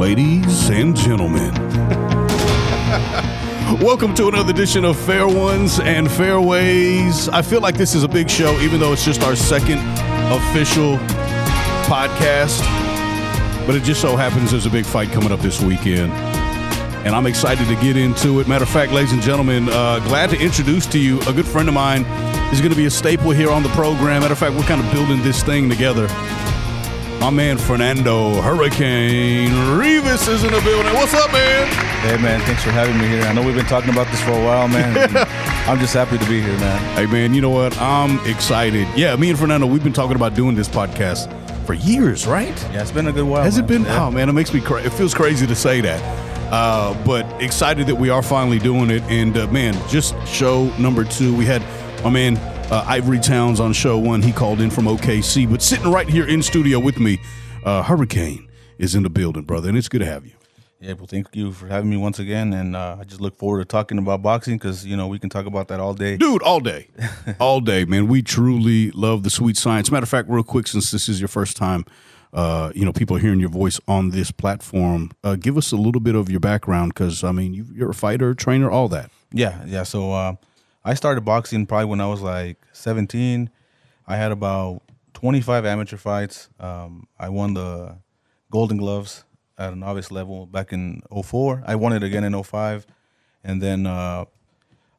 ladies and gentlemen. Welcome to another edition of Fair Ones and Fairways. I feel like this is a big show, even though it's just our second official podcast. But it just so happens there's a big fight coming up this weekend. And I'm excited to get into it. Matter of fact, ladies and gentlemen, uh, glad to introduce to you a good friend of mine. He's going to be a staple here on the program. Matter of fact, we're kind of building this thing together. My man Fernando Hurricane Rivas is in the building. What's up, man? Hey man, thanks for having me here. I know we've been talking about this for a while, man. I'm just happy to be here, man. Hey, man, you know what? I'm excited. Yeah, me and Fernando, we've been talking about doing this podcast for years, right? Yeah, it's been a good while. Has it been? Yeah. Oh man, it makes me. Cra- it feels crazy to say that, uh, but excited that we are finally doing it. And uh, man, just show number two. We had my man uh, Ivory Towns on show one. He called in from OKC, but sitting right here in studio with me, uh, Hurricane is in the building, brother, and it's good to have you. Yeah, well, thank you for having me once again, and uh, I just look forward to talking about boxing because you know we can talk about that all day. Dude, all day. all day, man. We truly love the sweet science. Matter of fact, real quick, since this is your first time, uh, you know, people are hearing your voice on this platform, uh, give us a little bit of your background because, I mean, you, you're a fighter, trainer, all that. Yeah, yeah. So uh, I started boxing probably when I was like 17. I had about 25 amateur fights. Um, I won the Golden Gloves at a novice level back in 04. I won it again in 05. And then uh,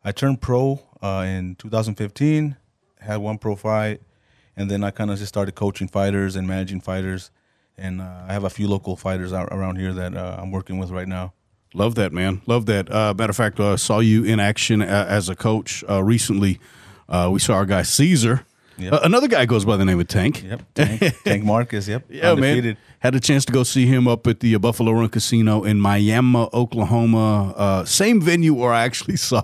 I turned pro uh, in 2015, had one pro fight. And then I kind of just started coaching fighters and managing fighters. And uh, I have a few local fighters out around here that uh, I'm working with right now. Love that, man. Love that. Uh, matter of fact, uh, saw you in action a- as a coach uh, recently. Uh, we saw our guy Caesar. Yep. Uh, another guy goes by the name of Tank. Yep. Tank, Tank Marcus. Yep. Yeah, Undefeated. man. Had a chance to go see him up at the uh, Buffalo Run Casino in Miami, Oklahoma. Uh, same venue where I actually saw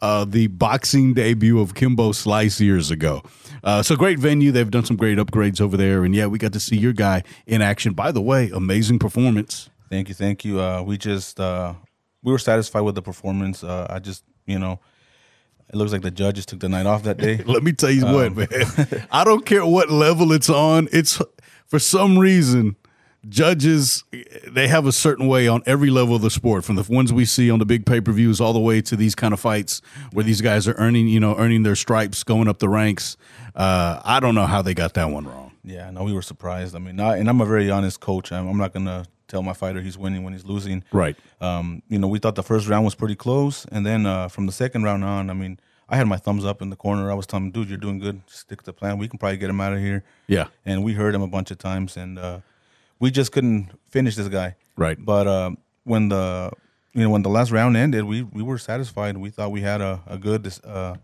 uh, the boxing debut of Kimbo Slice years ago. Uh, so great venue. They've done some great upgrades over there, and yeah, we got to see your guy in action. By the way, amazing performance. Thank you, thank you. Uh, we just uh, we were satisfied with the performance. Uh, I just you know, it looks like the judges took the night off that day. Let me tell you what, man. I don't care what level it's on. It's for some reason judges they have a certain way on every level of the sport from the ones we see on the big pay-per-views all the way to these kind of fights where these guys are earning you know earning their stripes going up the ranks uh, i don't know how they got that one wrong yeah, no, we were surprised. I mean, I, and I'm a very honest coach. I'm, I'm not gonna tell my fighter he's winning when he's losing. right Um, you know, we thought the first round was pretty close, and then uh, from the second round on, I mean, I had my thumbs up in the corner. I was telling him, dude, you're doing good. Stick to the plan. We can probably get him out of here. yeah And we heard him a bunch of times, and uh, we just couldn't finish this guy. right But uh, when the you know when the last round ended, we we were satisfied. We thought we had a a good. Uh,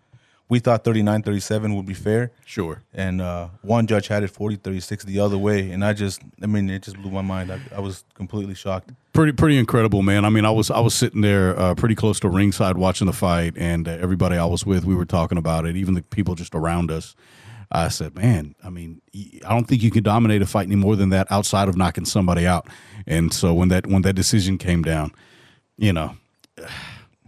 we thought 39-37 would be fair, sure and uh, one judge had it 40-36 the other way, and I just I mean it just blew my mind. I, I was completely shocked. pretty pretty incredible, man. I mean, I was I was sitting there uh, pretty close to ringside watching the fight, and uh, everybody I was with, we were talking about it. Even the people just around us. I said, man, I mean, I don't think you can dominate a fight any more than that outside of knocking somebody out. And so when that when that decision came down, you know,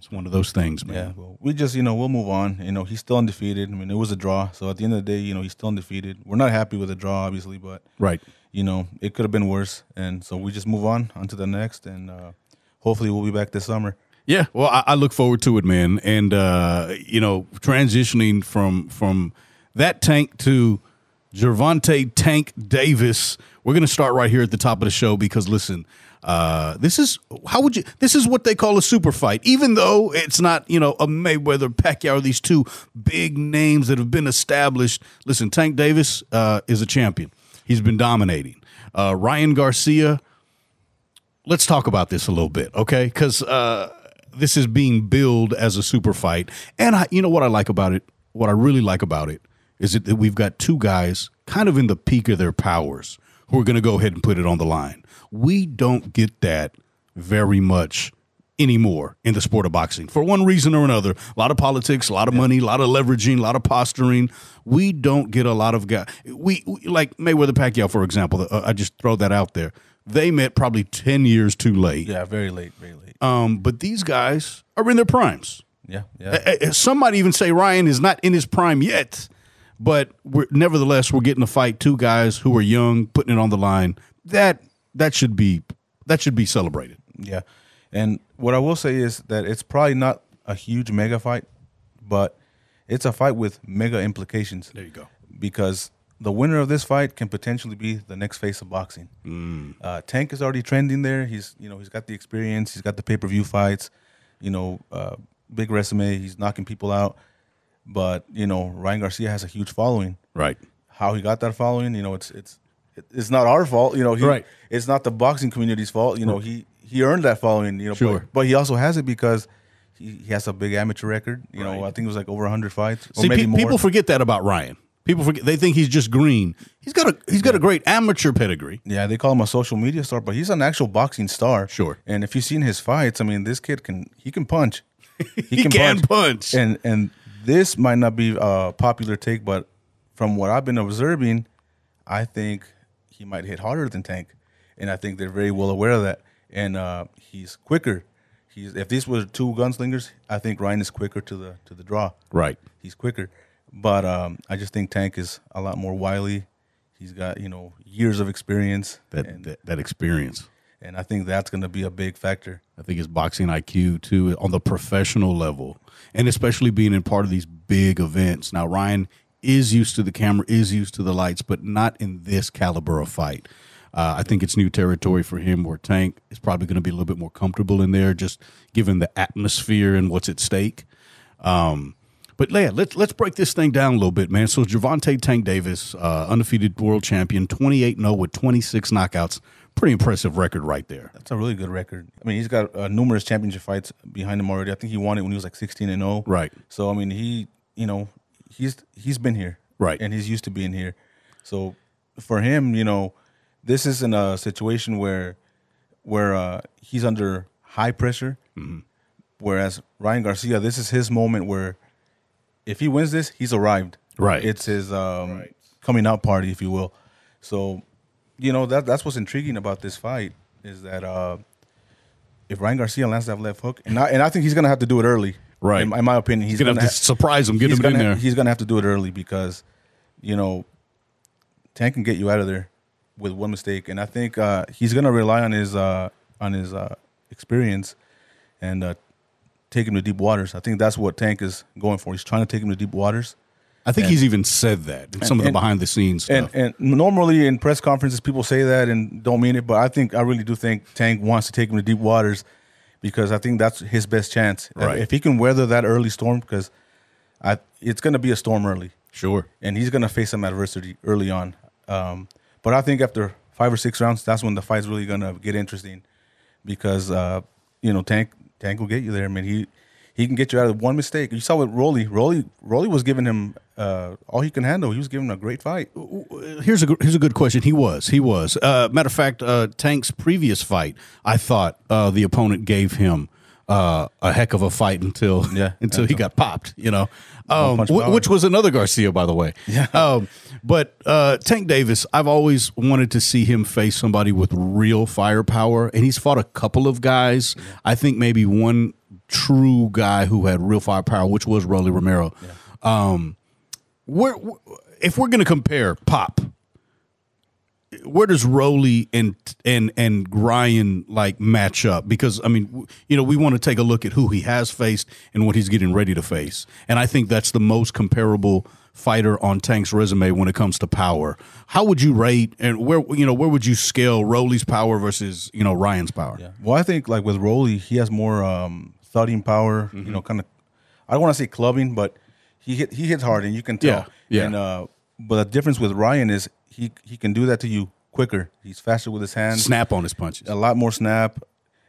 it's one of those things, man. Yeah, well, we just you know we'll move on. You know he's still undefeated. I mean it was a draw, so at the end of the day, you know he's still undefeated. We're not happy with the draw, obviously, but Right. you know it could have been worse, and so we just move on onto the next, and uh, hopefully we'll be back this summer. Yeah, well, I, I look forward to it, man. And uh, you know, transitioning from from that tank to Gervonta Tank Davis, we're going to start right here at the top of the show because listen, uh, this is how would you? This is what they call a super fight, even though it's not you know a Mayweather Pacquiao, these two big names that have been established. Listen, Tank Davis uh, is a champion. He's been dominating. Uh, Ryan Garcia let's talk about this a little bit, okay? Because uh, this is being billed as a super fight, and I, you know what I like about it. What I really like about it is that we've got two guys kind of in the peak of their powers who are going to go ahead and put it on the line. We don't get that very much anymore in the sport of boxing for one reason or another. A lot of politics, a lot of money, a lot of leveraging, a lot of posturing. We don't get a lot of guys. We, we like Mayweather Pacquiao, for example. Uh, I just throw that out there. They met probably ten years too late. Yeah, very late, very late. Um, but these guys are in their primes. Yeah, yeah. Uh, Some might even say Ryan is not in his prime yet, but we're, nevertheless, we're getting to fight two guys who are young, putting it on the line. That that should be that should be celebrated. Yeah. And what I will say is that it's probably not a huge mega fight, but it's a fight with mega implications. There you go. Because the winner of this fight can potentially be the next face of boxing. Mm. Uh, Tank is already trending there. He's you know he's got the experience. He's got the pay per view fights. You know, uh, big resume. He's knocking people out. But you know, Ryan Garcia has a huge following. Right. How he got that following, you know, it's it's it's not our fault. You know, he, Right. It's not the boxing community's fault. You know, he he earned that following. You know, Sure. but, but he also has it because he, he has a big amateur record. You know, I think it was like over hundred fights, or See, maybe pe- more. people forget that about Ryan. People forget they think he's just green. He's got a he's got a great amateur pedigree. Yeah, they call him a social media star, but he's an actual boxing star. Sure. And if you've seen his fights, I mean, this kid can he can punch. He can punch. And and this might not be a popular take, but from what I've been observing, I think he might hit harder than Tank, and I think they're very well aware of that. And uh, he's quicker. He's if these were two gunslingers, I think Ryan is quicker to the to the draw. Right. He's quicker, but um, I just think Tank is a lot more wily. He's got you know years of experience, That and, that, that experience. and I think that's going to be a big factor. I think his boxing IQ too on the professional level, and especially being in part of these big events. Now Ryan is used to the camera, is used to the lights, but not in this caliber of fight. Uh, I think it's new territory for him. Where Tank is probably going to be a little bit more comfortable in there, just given the atmosphere and what's at stake. Um, but yeah, let's let's break this thing down a little bit, man. So Gervonta Tank Davis, uh, undefeated world champion, twenty eight zero with twenty six knockouts, pretty impressive record right there. That's a really good record. I mean, he's got uh, numerous championship fights behind him already. I think he won it when he was like 16 and 0. Right. So I mean, he, you know, he's he's been here. Right. And he's used to being here. So for him, you know, this isn't a situation where where uh, he's under high pressure. Mm-hmm. Whereas Ryan Garcia, this is his moment where if he wins this, he's arrived. Right. It's his um, coming out party, if you will. So, you know that that's what's intriguing about this fight is that uh, if Ryan Garcia lands that left hook, and I, and I think he's gonna have to do it early. Right. In, in my opinion, he's have to ha- surprise him, get him in there. He's gonna have to do it early because, you know, Tank can get you out of there with one mistake, and I think uh, he's gonna rely on his uh, on his uh, experience and uh, take him to deep waters. I think that's what Tank is going for. He's trying to take him to deep waters. I think he's even said that in some of the behind the scenes And and normally in press conferences, people say that and don't mean it, but I think I really do think Tank wants to take him to deep waters because I think that's his best chance. Right. If he can weather that early storm, because I it's going to be a storm early, sure. and he's going to face some adversity early on. Um, but I think after five or six rounds, that's when the fight's really going to get interesting because uh, you know Tank Tank will get you there. I mean he. He can get you out of one mistake. You saw with Rolly. Rolly, Rolly was giving him uh, all he can handle. He was giving him a great fight. Here's a good- here's a good question. He was he was. Uh, matter of fact, uh, Tank's previous fight, I thought uh, the opponent gave him uh, a heck of a fight until Yeah, until he got popped. You know, um, power. which was another Garcia, by the way. Yeah. Um, but uh, Tank Davis, I've always wanted to see him face somebody with real firepower, and he's fought a couple of guys. I think maybe one true guy who had real firepower, which was Rolly Romero. Um, where if we're going to compare Pop, where does Rolly and and and Ryan like match up? Because I mean, you know, we want to take a look at who he has faced and what he's getting ready to face, and I think that's the most comparable fighter on Tank's resume when it comes to power. How would you rate and where you know where would you scale Rolly's power versus you know Ryan's power? Yeah. Well, I think like with Rolly, he has more um, thudding power. Mm-hmm. You know, kind of. I don't want to say clubbing, but he hit he hits hard, and you can tell. Yeah, yeah. And uh, but the difference with Ryan is he he can do that to you quicker. He's faster with his hands. Snap on his punches. A lot more snap,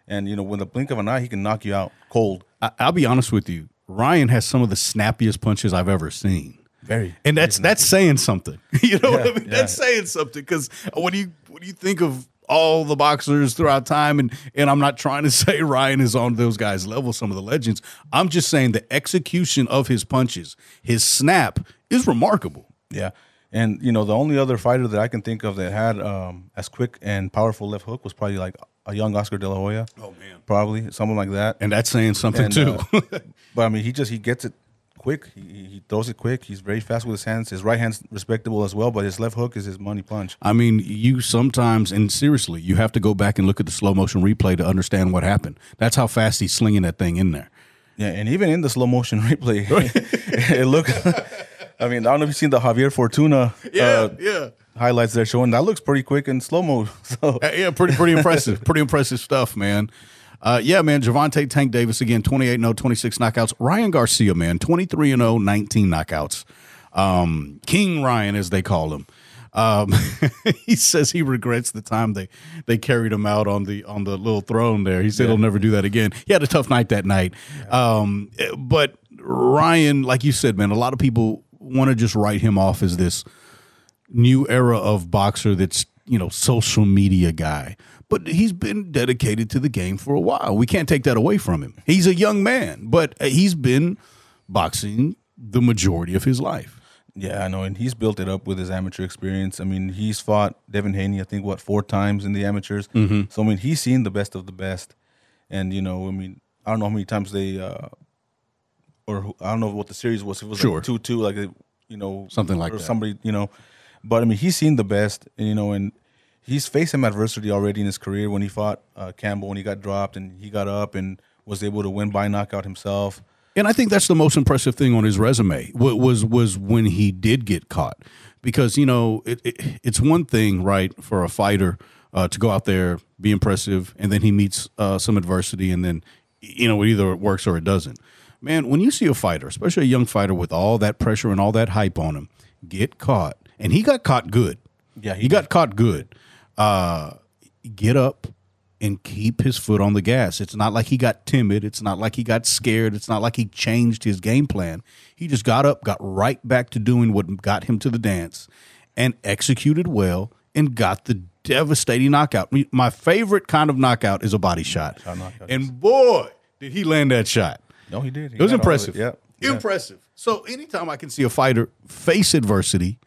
and you know, with the blink of an eye, he can knock you out cold. I, I'll be honest with you. Ryan has some of the snappiest punches I've ever seen. Very. and that's that's saying something. You know what I mean? yeah. That's saying something because when you when you think of all the boxers throughout time, and and I'm not trying to say Ryan is on those guys' level, some of the legends. I'm just saying the execution of his punches, his snap is remarkable. Yeah. And you know, the only other fighter that I can think of that had um, as quick and powerful left hook was probably like a young Oscar De La Hoya. Oh, man. probably someone like that. And that's saying something And, too. uh, but I mean, he just he gets it quick. He, he throws it quick. He's very fast with his hands. His right hand's respectable as well, but his left hook is his money punch. I mean, you sometimes, and seriously, you have to go back and look at the slow motion replay to understand what happened. That's how fast he's slinging that thing in there. Yeah, and even in the slow motion replay, it looked. I mean, I don't know if you've seen the Javier Fortuna uh, yeah. highlights they're showing. That looks pretty quick in slow mo. So Uh, Yeah, pretty pretty impressive. pretty impressive stuff, man. Uh, yeah, man. Gervonta Tank Davis again, 28 0, 26 knockouts. Ryan Garcia, man, 23 0, 19 knockouts. Um, King Ryan, as they call him. Um, he says he regrets the time they they carried him out on the on the little throne there. He said he'll never do that again. He had a tough night that night. Um, but Ryan, like you said, man, a lot of people want to just write him off as this new era of boxer that's you know social media guy but he's been dedicated to the game for a while we can't take that away from him he's a young man but he's been boxing the majority of his life yeah, I know, and he's built it up with his amateur experience. I mean, he's fought Devin Haney, I think, what four times in the amateurs. Mm-hmm. So I mean, he's seen the best of the best, and you know, I mean, I don't know how many times they, uh, or I don't know what the series was. It was Sure. like two two, like you know, Something like or that. somebody, you know. But I mean, he's seen the best, and you know, and he's faced some adversity already in his career when he fought uh, Campbell when he got dropped and he got up and was able to win by knockout himself. And I think that's the most impressive thing on his resume was was when he did get caught, because you know it, it, it's one thing, right, for a fighter uh, to go out there be impressive, and then he meets uh, some adversity, and then you know either it works or it doesn't. Man, when you see a fighter, especially a young fighter with all that pressure and all that hype on him, get caught, and he got caught good. Yeah, he he, got caught good. Uh, get up and keep his foot on the gas. It's not like he got timid. It's not like he got scared. It's not like he changed his game plan. He just got up, got right back to doing what got him to the dance, and executed well and got the devastating knockout. My favorite kind of knockout is a body shot. And boy, did he land that shot. No, he did. He It was got all of impressive. Yeah. yeah. Impressive. So anytime I can see a fighter face adversity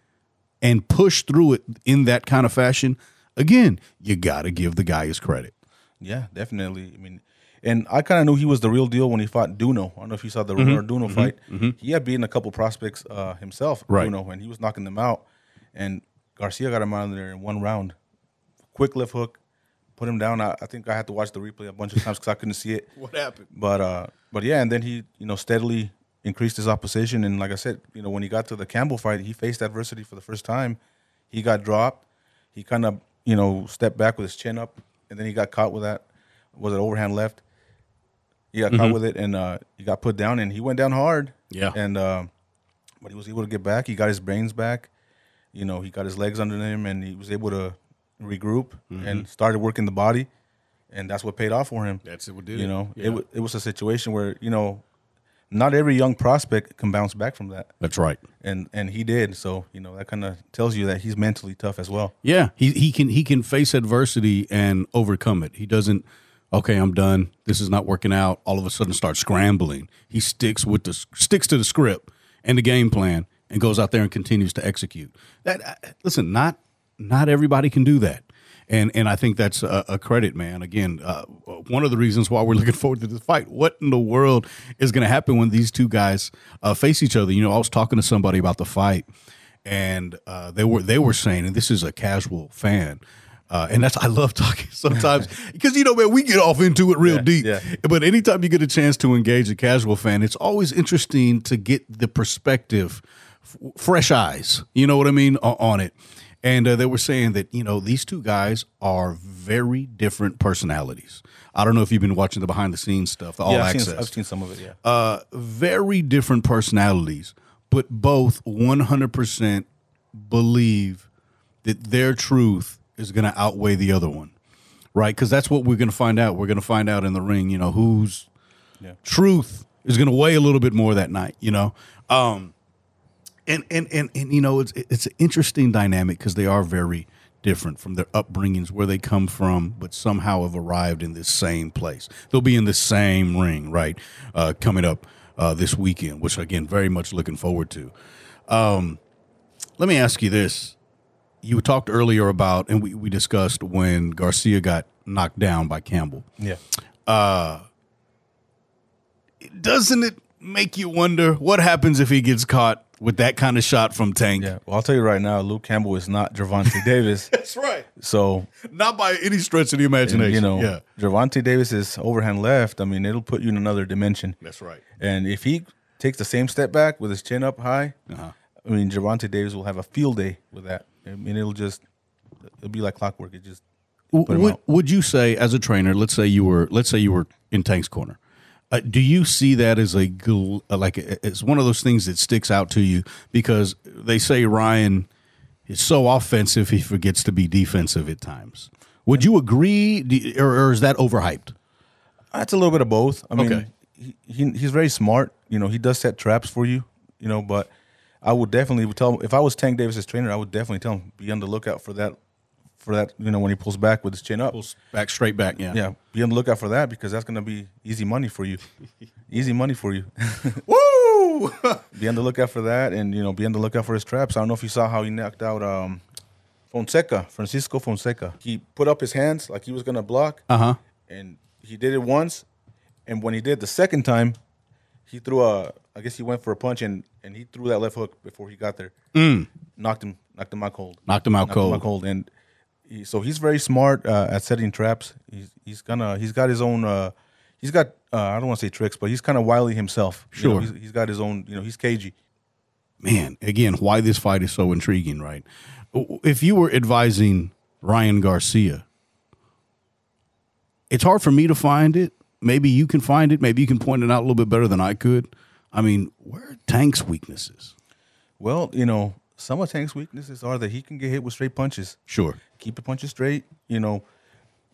and push through it in that kind of fashion, again, you got to give the guy his credit. Yeah, definitely. I mean, and I kind of knew he was the real deal when he fought Duno. I don't know if you saw the Mm-hmm. Duno fight. He had beaten a couple prospects uh, himself, Right. Duno, and he was knocking them out. And Garcia got him out of there in one round. Quick left hook, put him down. I, I think I had to watch the replay a bunch of times because I couldn't see it. What happened? But uh, but yeah, and then he you know steadily increased his opposition, and like I said, you know when he got to the Campbell fight, he faced adversity for the first time. He got dropped. He kind of you know stepped back with his chin up, and then he got caught with that was it overhand left. He got caught with it, and uh, he got put down, and he went down hard. Yeah. and uh, but he was able to get back. He got his brains back. You know, he got his legs under him, and he was able to regroup and started working the body, and that's what paid off for him. That's what did You know, Yeah. it it was a situation where you know, not every young prospect can bounce back from that, That's right. and and he did. So you know that kind of tells you that he's mentally tough as well. Yeah, he he can he can face adversity and overcome it. He doesn't. Okay, I'm done. This is not working out. All of a sudden, start scrambling. He sticks with the sticks to the script and the game plan, and goes out there and continues to execute. That uh, listen, not not everybody can do that, and and I think that's a, a credit, man. Again, uh, one of the reasons why we're looking forward to this fight. What in the world is going to happen when these two guys uh, face each other? You know, I was talking to somebody about the fight and uh, they were they were saying, and this is a casual fan, uh, and that's I love talking sometimes because you know, man, we get off into it real deep. yeah. But anytime you get a chance to engage a casual fan, it's always interesting to get the perspective, f- fresh eyes. You know what I mean on it. And uh, they were saying that you know these two guys are very different personalities. I don't know if you've been watching the behind the scenes stuff, the all yeah, I've access seen, I've seen some of it. Yeah, uh, very different personalities, but both 100% believe that their truth is going to outweigh the other one, right? Because that's what we're going to find out. We're going to find out in the ring, you know, whose Yeah. truth is going to weigh a little bit more that night, you know. Um, and and and and you know, it's it's an interesting dynamic because they are very different from their upbringings, where they come from, but somehow have arrived in this same place. They'll be in the same ring, right? Uh, coming up uh, this weekend, which again, very much looking forward to. Um, let me ask you this: You talked earlier about, and we we discussed when Garcia got knocked down by Campbell yeah. doesn't it make you wonder what happens if he gets caught with that kind of shot from Tank. Yeah. Well, I'll tell you right now, Luke Campbell is not Gervonta Davis. That's right. So Not by any stretch of the imagination. you know, yeah. Gervonta Davis's overhand left. I mean, it'll put you in another dimension. That's right. And if he takes the same step back with his chin up high, Uh-huh. I mean, Gervonta Davis will have a field day with that. I mean, it'll just it'll be like clockwork. It just W- put him Would, would you say, as a trainer, let's say you were, let's say you were in Tank's corner, uh, do you see that as a uh, like uh, it's one of those things that sticks out to you because they say Ryan is so offensive he forgets to be defensive at times. Would you agree, or, or is that overhyped? That's a little bit of both. I mean, Okay. he, he he's very smart. You know, he does set traps for you. You know, but I would definitely tell him if I was Tank Davis's trainer, I would definitely tell him be on the lookout for that, for that. You know, when he pulls back with his chin up. Pulls back straight back, yeah. Yeah, be on the lookout for that because that's gonna be easy money for you. easy money for you. Woo! be on the lookout for that, and you know, be on the lookout for his traps. I don't know if you saw how he knocked out um, Fonseca, Francisco Fonseca. He put up his hands like he was gonna block, uh huh. and he did it once, and when he did the second time, he threw a. I guess he went for a punch and and he threw that left hook before he got there. Knocked him, knocked him out cold. Knocked him out Knocked him cold. out cold, and he, so he's very smart uh, at setting traps. He's he's gonna he's got his own. Uh, he's got uh, I don't want to say tricks, but he's kind of wily himself. You know, Sure. he's, he's got his own. You know, he's cagey. man, again, why this fight is so intriguing, right? If you were advising Ryan Garcia, it's hard for me to find it. Maybe you can find it. Maybe you can point it out a little bit better than I could. I mean, where are Tank's weaknesses? Well, you know, some of Tank's weaknesses are that he can get hit with straight punches. Sure. keep the punches straight. You know,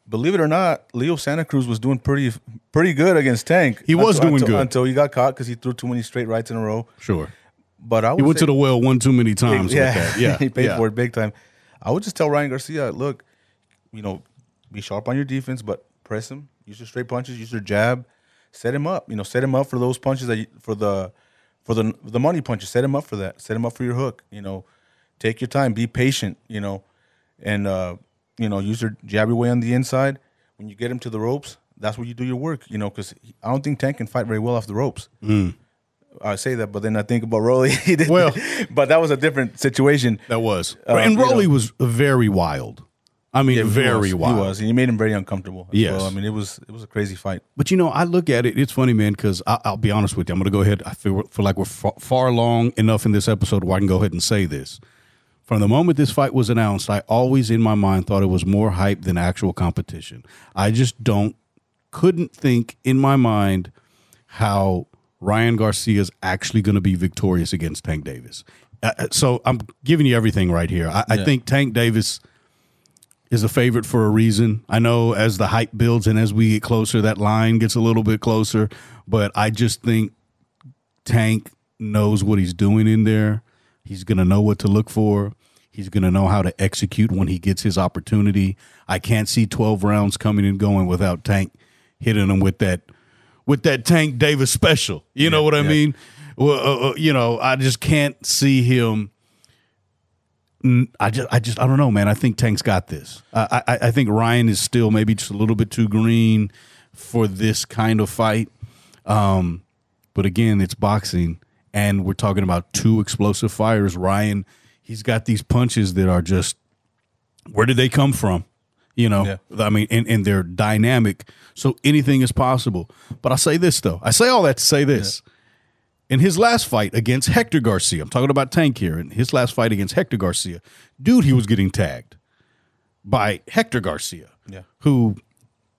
believe it or not, Leo Santa Cruz was doing pretty pretty good against Tank. He was Until- doing until, good. until he got caught because he threw too many straight rights in a row. Sure. But I would He went say, to the well one too many times yeah, with that. Yeah. he paid yeah. for it big time. I would just tell Ryan Garcia, look, you know, be sharp on your defense, but press him. Use your straight punches. Use your jab. Set him up. You know, set him up for those punches that you, for the for the the money punches. Set him up for that. Set him up for your hook. You know, take your time. Be patient. You know, and uh, you know, use your jab your way on the inside. When you get him to the ropes, that's where you do your work. You know, because I don't think Tank can fight very well off the ropes. I say that, but then I think about Rolly. Mm. Well- but that was a different situation. That was. Uh, and you know- was very wild. I mean, Yeah, he very was, wild. He was. And he made him very uncomfortable. Yes. Well. I mean, it was it was a crazy fight. But you know, I look at it. It's funny, man, because I'll be honest with you. I'm going to go ahead. I feel, feel like we're far, far along enough in this episode where I can go ahead and say this. From the moment this fight was announced, I always in my mind thought it was more hype than actual competition. I just don't, couldn't think in my mind how Ryan Garcia is actually going to be victorious against Tank Davis. Uh, uh, so I'm giving you everything right here. I, I think Tank Davis is a favorite for a reason. I know as the hype builds and as we get closer, that line gets a little bit closer. But I just think Tank knows what he's doing in there. He's going to know what to look for. He's going to know how to execute when he gets his opportunity. I can't see 12 rounds coming and going without Tank hitting him with that with that Tank Davis special. You know what I yeah. mean? Well, uh, uh, you know, I just can't see him I just, I just, I don't know, man. I think Tank's got this. I, I, I think Ryan is still maybe just a little bit too green for this kind of fight. Um, but again, it's boxing, and we're talking about two explosive fighters. Ryan, he's got these punches that are just, where did they come from? You know, Yeah. I mean, and, and they're dynamic, so anything is possible. But I say this though, I say all that to say this in his last fight against Hector Garcia, I'm talking about Tank here, in his last fight against Hector Garcia, dude, he was getting tagged by Hector Garcia, Yeah. who,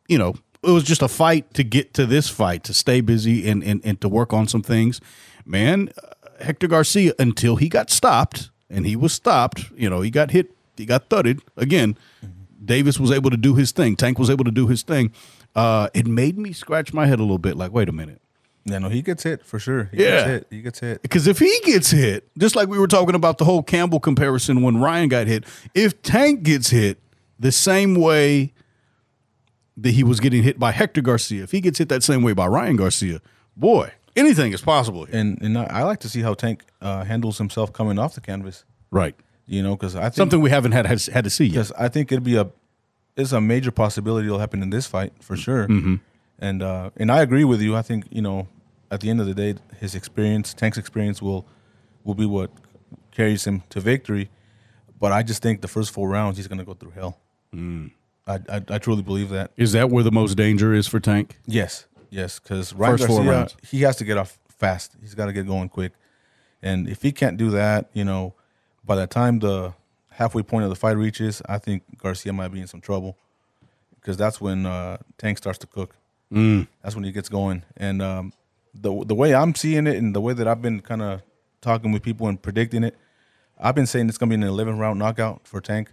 you know, it was just a fight to get to this fight, to stay busy and, and, and to work on some things. Man, uh, Hector Garcia, until he got stopped, and he was stopped, you know, he got hit, he got thudded again. Davis was able to do his thing. Tank was able to do his thing. Uh, it made me scratch my head a little bit like, wait a minute. Yeah, no, he gets hit for sure. He Yeah. gets hit. He gets hit. Because if he gets hit, just like we were talking about the whole Campbell comparison when Ryan got hit, if Tank gets hit the same way that he was getting hit by Hector Garcia, if he gets hit that same way by Ryan Garcia, boy, anything is possible here. And and I, like to see how Tank uh, handles himself coming off the canvas. Right. You know, because I think Something we haven't had had, had to see yet. because I think it'd be a it's a major possibility it'll happen in this fight for sure. Mm-hmm. And uh, and I agree with you. I think you know at the end of the day, his experience, Tank's experience, will will be what carries him to victory. But I just think the first four rounds, he's going to go through hell. Mm. I, I, I truly believe that. Is that where the most danger is for Tank? Yes, yes, because Ryan First four Garcia, rounds. he has to get off fast. He's got to get going quick, and if he can't do that, you know, by the time the halfway point of the fight reaches, I think Garcia might be in some trouble, because that's when uh, Tank starts to cook. Mm. That's when he gets going, and um, the the way I'm seeing it, and the way that I've been kind of talking with people and predicting it, I've been saying it's gonna be an 11 round knockout for Tank.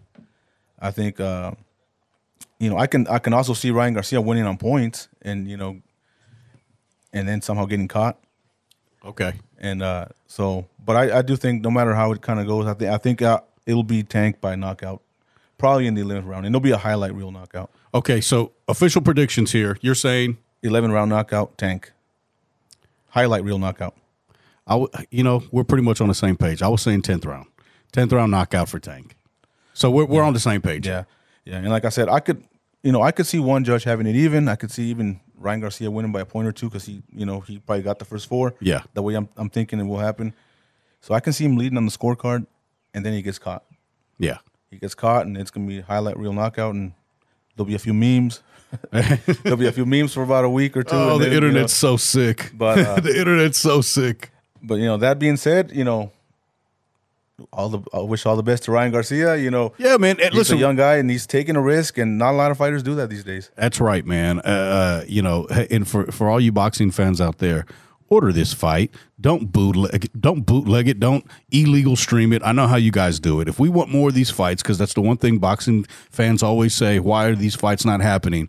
I think. Uh, you know, I can I can also see Ryan Garcia winning on points, and you know, and then somehow getting caught. Okay. And uh, so, but I, I do think no matter how it kind of goes, I think I think uh, it'll be tanked by knockout, probably in the 11th round, and it'll be a highlight reel knockout. Okay. So official predictions here. You're saying 11 round knockout, tank. Highlight reel knockout. I, w- you know, we're pretty much on the same page. I was saying tenth round, tenth round knockout for Tank. So we're we're on the same page. Yeah, yeah. And like I said, I could, you know, I could see one judge having it even. I could see even Ryan Garcia winning by a point or two because he, you know, he probably got the first four. Yeah. The way I'm, I'm thinking it will happen. So I can see him leading on the scorecard, and then he gets caught. Yeah. He gets caught, and it's gonna be highlight reel knockout, and there'll be a few memes. there'll be a few memes for about a week or two. Oh, and the then, you know, internet's so sick. But, uh, the internet's so sick. but you know, that being said, you know, all the I wish all the best to Ryan Garcia. You know, Yeah, man. He's listen, a young guy, and he's taking a risk, and not a lot of fighters do that these days. That's right, man. Uh, uh, you know, and for for all you boxing fans out there, order this fight. Don't bootleg, don't bootleg it. Don't illegal stream it. I know how you guys do it. If we want more of these fights, because that's the one thing boxing fans always say: Why are these fights not happening?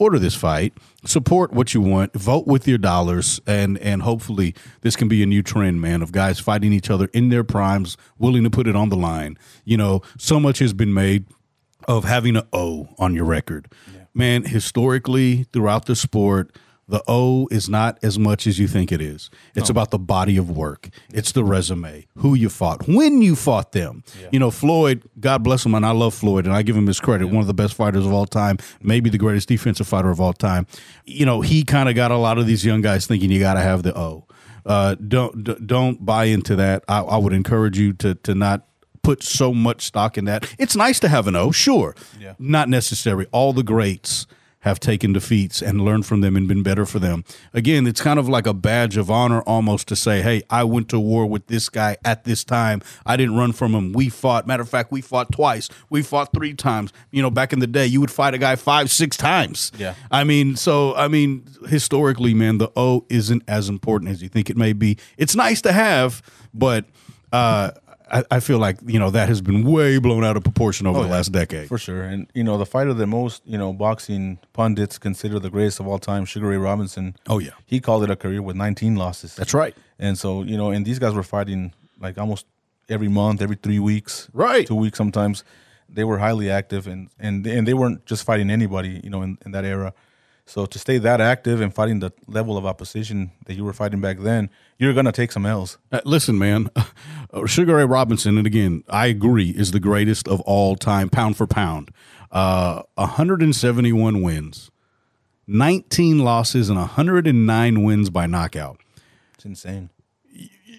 Order this fight. Support what you want. Vote with your dollars, and and hopefully this can be a new trend, man, of guys fighting each other in their primes, willing to put it on the line. You know, so much has been made of having an O on your record. Man, historically, throughout the sport, the O is not as much as you think it is. It's about the body of work. It's the resume, who you fought, when you fought them. You know, Floyd, God bless him, and I love Floyd, and I give him his credit. One of the best fighters of all time, maybe the greatest defensive fighter of all time. You know, he kind of got a lot of these young guys thinking you got to have the O. Uh, don't d- don't buy into that. I, I would encourage you to to not put so much stock in that. It's nice to have an O, sure. Yeah. Not necessary. All the greats have taken defeats and learned from them and been better for them. Again, it's kind of like a badge of honor almost to say, hey, I went to war with this guy at this time. I didn't run from him. We fought. Matter of fact, we fought twice. We fought three times. You know, back in the day, you would fight a guy five, six times. Yeah. I mean, so I mean, historically, man, the O isn't as important as you think it may be. It's nice to have, but uh, I, I feel like you know that has been way blown out of proportion over oh, the yeah. last decade. For sure. And, you know, the fighter that most, you know, boxing pundits consider the greatest of all time, Sugar Ray Robinson. Oh, yeah. He called it a career with 19 losses. That's right. And so, you know, and these guys were fighting like almost every month, every three weeks, Right. Two weeks sometimes. They were highly active and, and, and they weren't just fighting anybody, you know, in, in that era. So to stay that active and fighting the level of opposition that you were fighting back then, you're going to take some L's. Uh, listen, man, uh, Sugar Ray Robinson, and again, I agree, is the greatest of all time, pound for pound. Uh, 171 wins, 19 losses, and 109 wins by knockout. It's insane.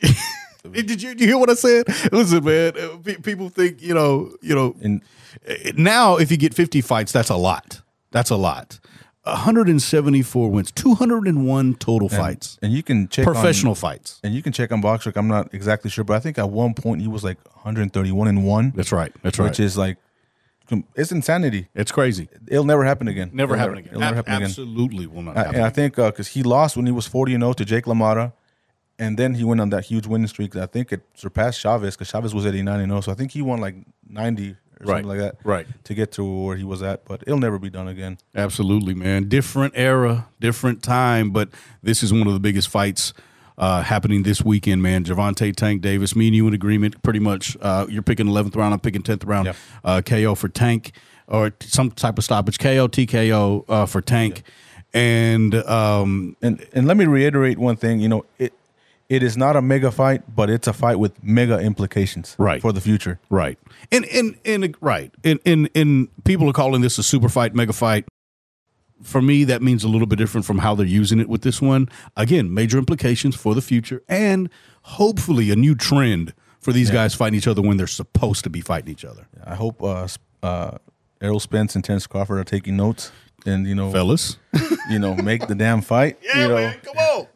Did you, you hear what I said? Listen, man, uh, people think you know, you know. And uh, now, if you get 50 fights, that's a lot. That's a lot. 174 wins, 201 total fights, and you can check on- professional fights. and you can check on Boxrec. I'm not exactly sure, but I think at one point he was like 131 and one, That's right. That's right. which is like it's insanity. it's crazy. It'll never happen again. Never It'll happen again. It'll never Ab- happen again. Absolutely will not Uh, happen. and I think because he lost when he was 40 and 0 to Jake LaMotta, and then he went on that huge winning streak. I think it surpassed Chavez because Chavez was 89 and 0. So I think he won like 90 or Right. something like that, Right. to get to where he was at. But it'll never be done again. Absolutely, man. Different era, different time, but this is one of the biggest fights uh, happening this weekend, man. Gervonta Tank Davis, me and you in agreement, pretty much. Uh, you're picking 11th round, I'm picking 10th round. Yep. Uh, KO for Tank or t- some type of stoppage. KO, TKO uh, for Tank. And um, And and let me reiterate one thing. You know, it it is not a mega fight, but it's a fight with mega implications Right. for the future. Right. And and and right. And and and people are calling this a super fight, mega fight. for me, that means a little bit different from how they're using it with this one. Again, major implications for the future and hopefully a new trend for these guys fighting each other when they're supposed to be fighting each other. I hope uh, uh, Errol Spence and Terrence Crawford are taking notes and you know, Fellas. you know, make the damn fight. you know, come on.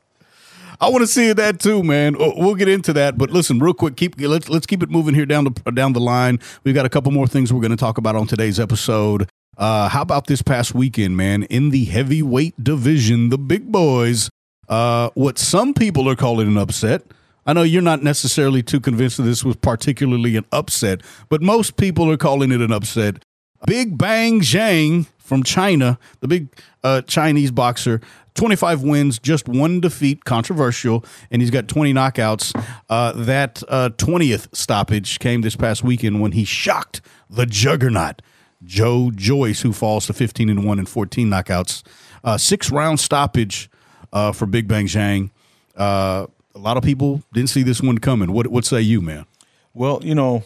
I want to see that too, man. Uh, We'll get into that, but listen, real quick, keep let's let's keep it moving here down the down the line. We've got a couple more things we're going to talk about on today's episode. Uh, how about this past weekend, man? In the heavyweight division, the big boys, uh, what some people are calling an upset. I know you're not necessarily too convinced that this was particularly an upset, but most people are calling it an upset. Big Bang Zhang from China, the big uh, Chinese boxer, 25 wins, just one defeat, controversial, and he's got 20 knockouts. Uh, that uh, 20th stoppage came this past weekend when he shocked the juggernaut, Joe Joyce, who falls to 15 and 1 and 14 knockouts. Uh, six round stoppage uh, for Big Bang Zhang. Uh, a lot of people didn't see this one coming. What, what say you, man? Well, you know,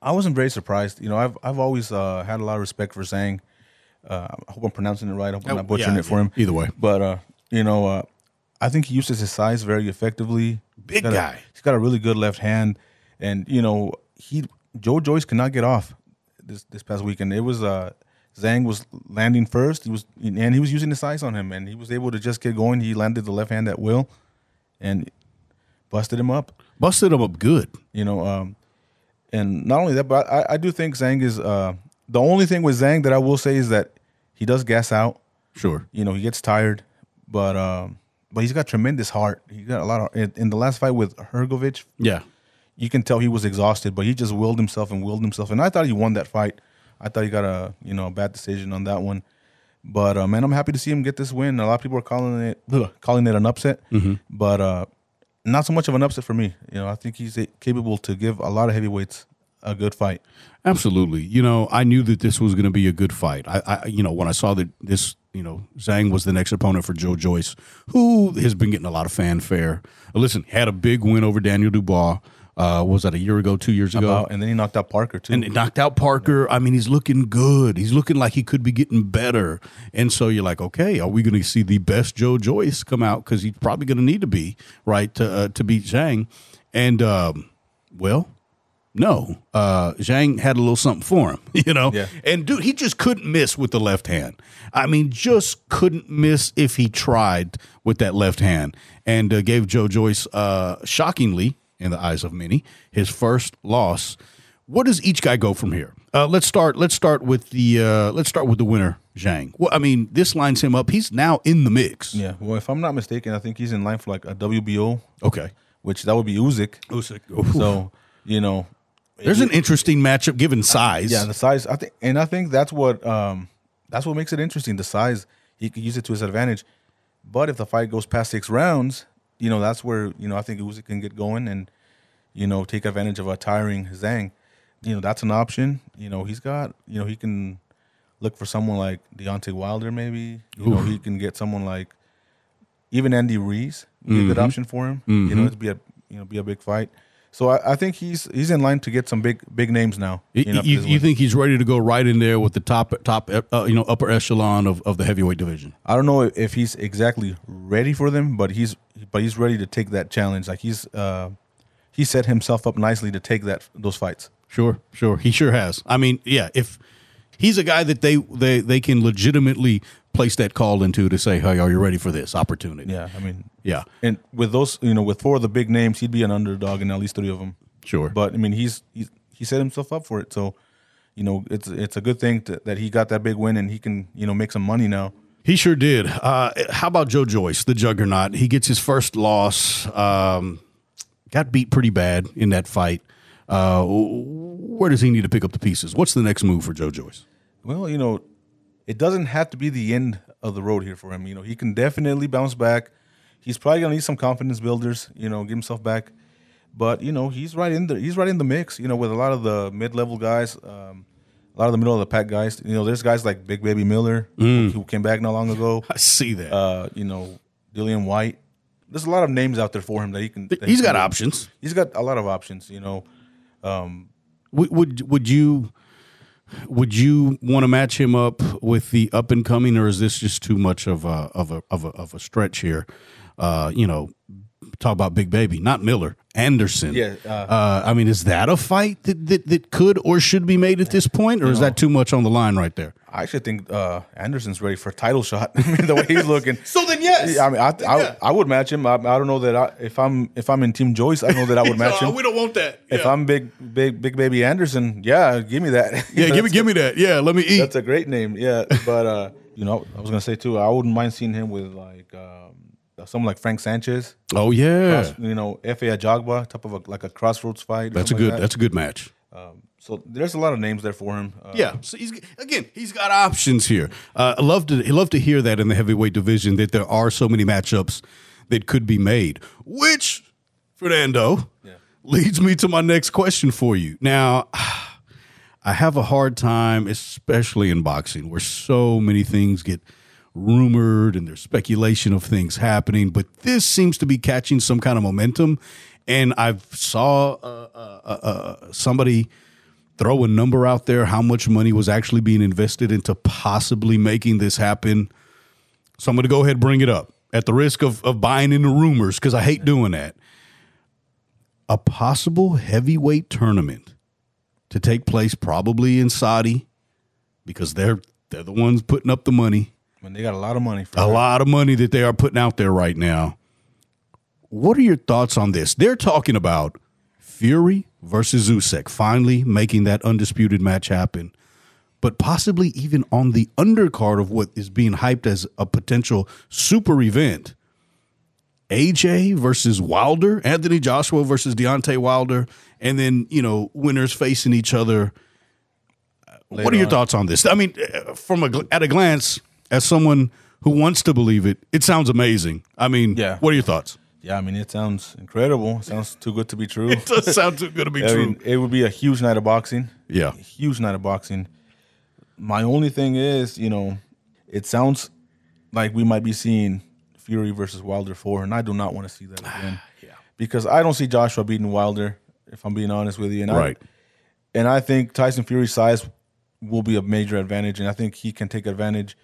I wasn't very surprised. You know, I've I've always had a lot of respect for Zhang. Uh, I hope I'm pronouncing it right. I hope I'm Oh, not butchering yeah, it for him. Either way. But uh, you know, uh, I think he uses his size very effectively. Big He's got a- guy. he's got a really good left hand, and you know, he Joe Joyce cannot get off this this past weekend. It was uh, Zhang was landing first. He was and he was using his size on him, and he was able to just get going. He landed the left hand at will, and busted him up Busted him up good. you know. Um, and not only that, but I, I do think Zhang is uh, the only thing with Zhang that I will say is that he does gas out. Sure. You know, he gets tired, but um, but he's got tremendous heart. He got a lot of in, in the last fight with Hrgovic. Yeah. You can tell he was exhausted, but he just willed himself and willed himself. And I thought he won that fight. I thought he got a you know a bad decision on that one. But uh, man, I'm happy to see him get this win. A lot of people are calling it ugh, calling it an upset, but uh, not so much of an upset for me. You know, I think he's capable to give a lot of heavyweights a good fight. Absolutely. You know, I knew that this was going to be a good fight. I, I, you know, when I saw that this, you know, Zhang was the next opponent for Joe Joyce, who has been getting a lot of fanfare. Listen, had a big win over Daniel Dubois. Uh, was that a year ago, two years ago? About- and then he knocked out Parker too. and knocked out Parker. I mean, he's looking good. He's looking like he could be getting better. And so you're like, okay, are we going to see the best Joe Joyce come out? Because he's probably going to need to be right to uh, to beat Zhang. And um, well, no, uh, Zhang had a little something for him, you know. Yeah. And dude, he just couldn't miss with the left hand. I mean, just couldn't miss if he tried with that left hand, and uh, gave Joe Joyce, uh, shockingly in the eyes of many, his first loss. What does each guy go from here? Uh, let's start. Let's start with the. Uh, let's start with the winner, Zhang. Well, I mean, this lines him up. He's now in the mix. yeah, well, if I'm not mistaken, I think he's in line for like a WBO, Okay. which that would be Usyk. So you know, there's an interesting matchup given size. Yeah, the size. I think, and I think that's what um, that's what makes it interesting. The size, he could use it to his advantage. But if the fight goes past six rounds, you know that's where you know I think Usyk can get going and you know take advantage of a tiring Zhang. You know that's an option. You know he's got. You know he can look for someone like Deontay Wilder. Maybe you know he can get someone like even Andy Ruiz. Be a good option for him. You know it'd be a you know be a big fight. So I, I think he's he's in line to get some big big names now. You, know, you, you think he's ready to go right in there with the top top uh, you know upper echelon of, of the heavyweight division? I don't know if he's exactly ready for them, but he's but he's ready to take that challenge. Like he's uh, he set himself up nicely to take that those fights. Sure, sure. He sure has. I mean, yeah, if he's a guy that they they they can legitimately place that call into to say, "Hey, are you ready for this opportunity?" Yeah, I mean, Yeah, and with those, you know, with four of the big names, he'd be an underdog in at least three of them. sure. But I mean, he's he's he set himself up for it. So, you know, it's it's a good thing to, that he got that big win and he can you know make some money now. He sure did. Uh, how about Joe Joyce, the juggernaut? He gets his first loss. Um, got beat pretty bad in that fight. Uh, where does he need to pick up the pieces? What's the next move for Joe Joyce? Well, you know, it doesn't have to be the end of the road here for him. You know, he can definitely bounce back. He's probably gonna need some confidence builders. You know, get himself back. But you know, he's right in the he's right in the mix. You know, with a lot of the mid level guys, um, a lot of the middle of the pack guys. You know, there's guys like Big Baby Miller who, who came back not long ago. I see that. Uh, you know, Dillian Whyte. There's a lot of names out there for him that he can. that he He's can got do. options. He's got a lot of options. You know, Would, would would you? Would you want to match him up with the up and coming, or is this just too much of a of a of a, of a stretch here? Uh, you know, talk about Big Baby, not Miller, Anderson. Yeah, uh, uh, I mean, is that a fight that, that that could or should be made at this point, or is that too much on the line right there? I actually think uh, Anderson's ready for a title shot. I mean, the way he's looking. So then, yes. I mean, I, I, I would match him. I, I don't know that I, if I'm if I'm in Team Joyce, I know that I would match him. we don't want that. If I'm big big big baby Anderson, yeah, give me that. yeah, give me give me that. Yeah, let me eat. That's a great name. Yeah, but uh, you know, I was gonna say too. I wouldn't mind seeing him with like um, someone like Frank Sanchez. Oh yeah, Cross- you know, Efe Ajagba type of a, like a crossroads fight. that's a good like that's a good match. Um, so there's a lot of names there for him. Uh, Yeah, so he's again he's got options here. Uh, I love to I love to hear that in the heavyweight division that there are so many matchups that could be made. Which Fernando leads me to my next question for you. Now, I have a hard time, especially in boxing, where so many things get rumored and there's speculation of things happening. But this seems to be catching some kind of momentum, and I've saw uh, uh, uh, uh, somebody throw a number out there how much money was actually being invested into possibly making this happen. So I'm going to go ahead and bring it up at the risk of, of buying into rumors because I hate doing that. A possible heavyweight tournament to take place probably in Saudi because they're they're the ones putting up the money. Mean, they got a lot of money for A that. lot of money that they are putting out there right now. What are your thoughts on this? They're talking about Fury versus Usyk finally making that undisputed match happen, but possibly even on the undercard of what is being hyped as a potential super event. AJ versus Wilder, Anthony Joshua versus Deontay Wilder, and then, you know, winners facing each other. what are your on. thoughts on this? I mean, uh, from a at a glance, as someone who wants to believe it, it sounds amazing. I mean, Yeah. what are your thoughts? Yeah, I mean, it sounds incredible. It sounds too good to be true. It does sound too good to be I true. mean, it would be a huge night of boxing. Yeah. A huge night of boxing. My only thing is, you know, it sounds like we might be seeing Fury versus Wilder four, and I do not want to see that again. Yeah. Because I don't see Joshua beating Wilder, if I'm being honest with you. And Right. I, and I think Tyson Fury's size will be a major advantage, and I think he can take advantage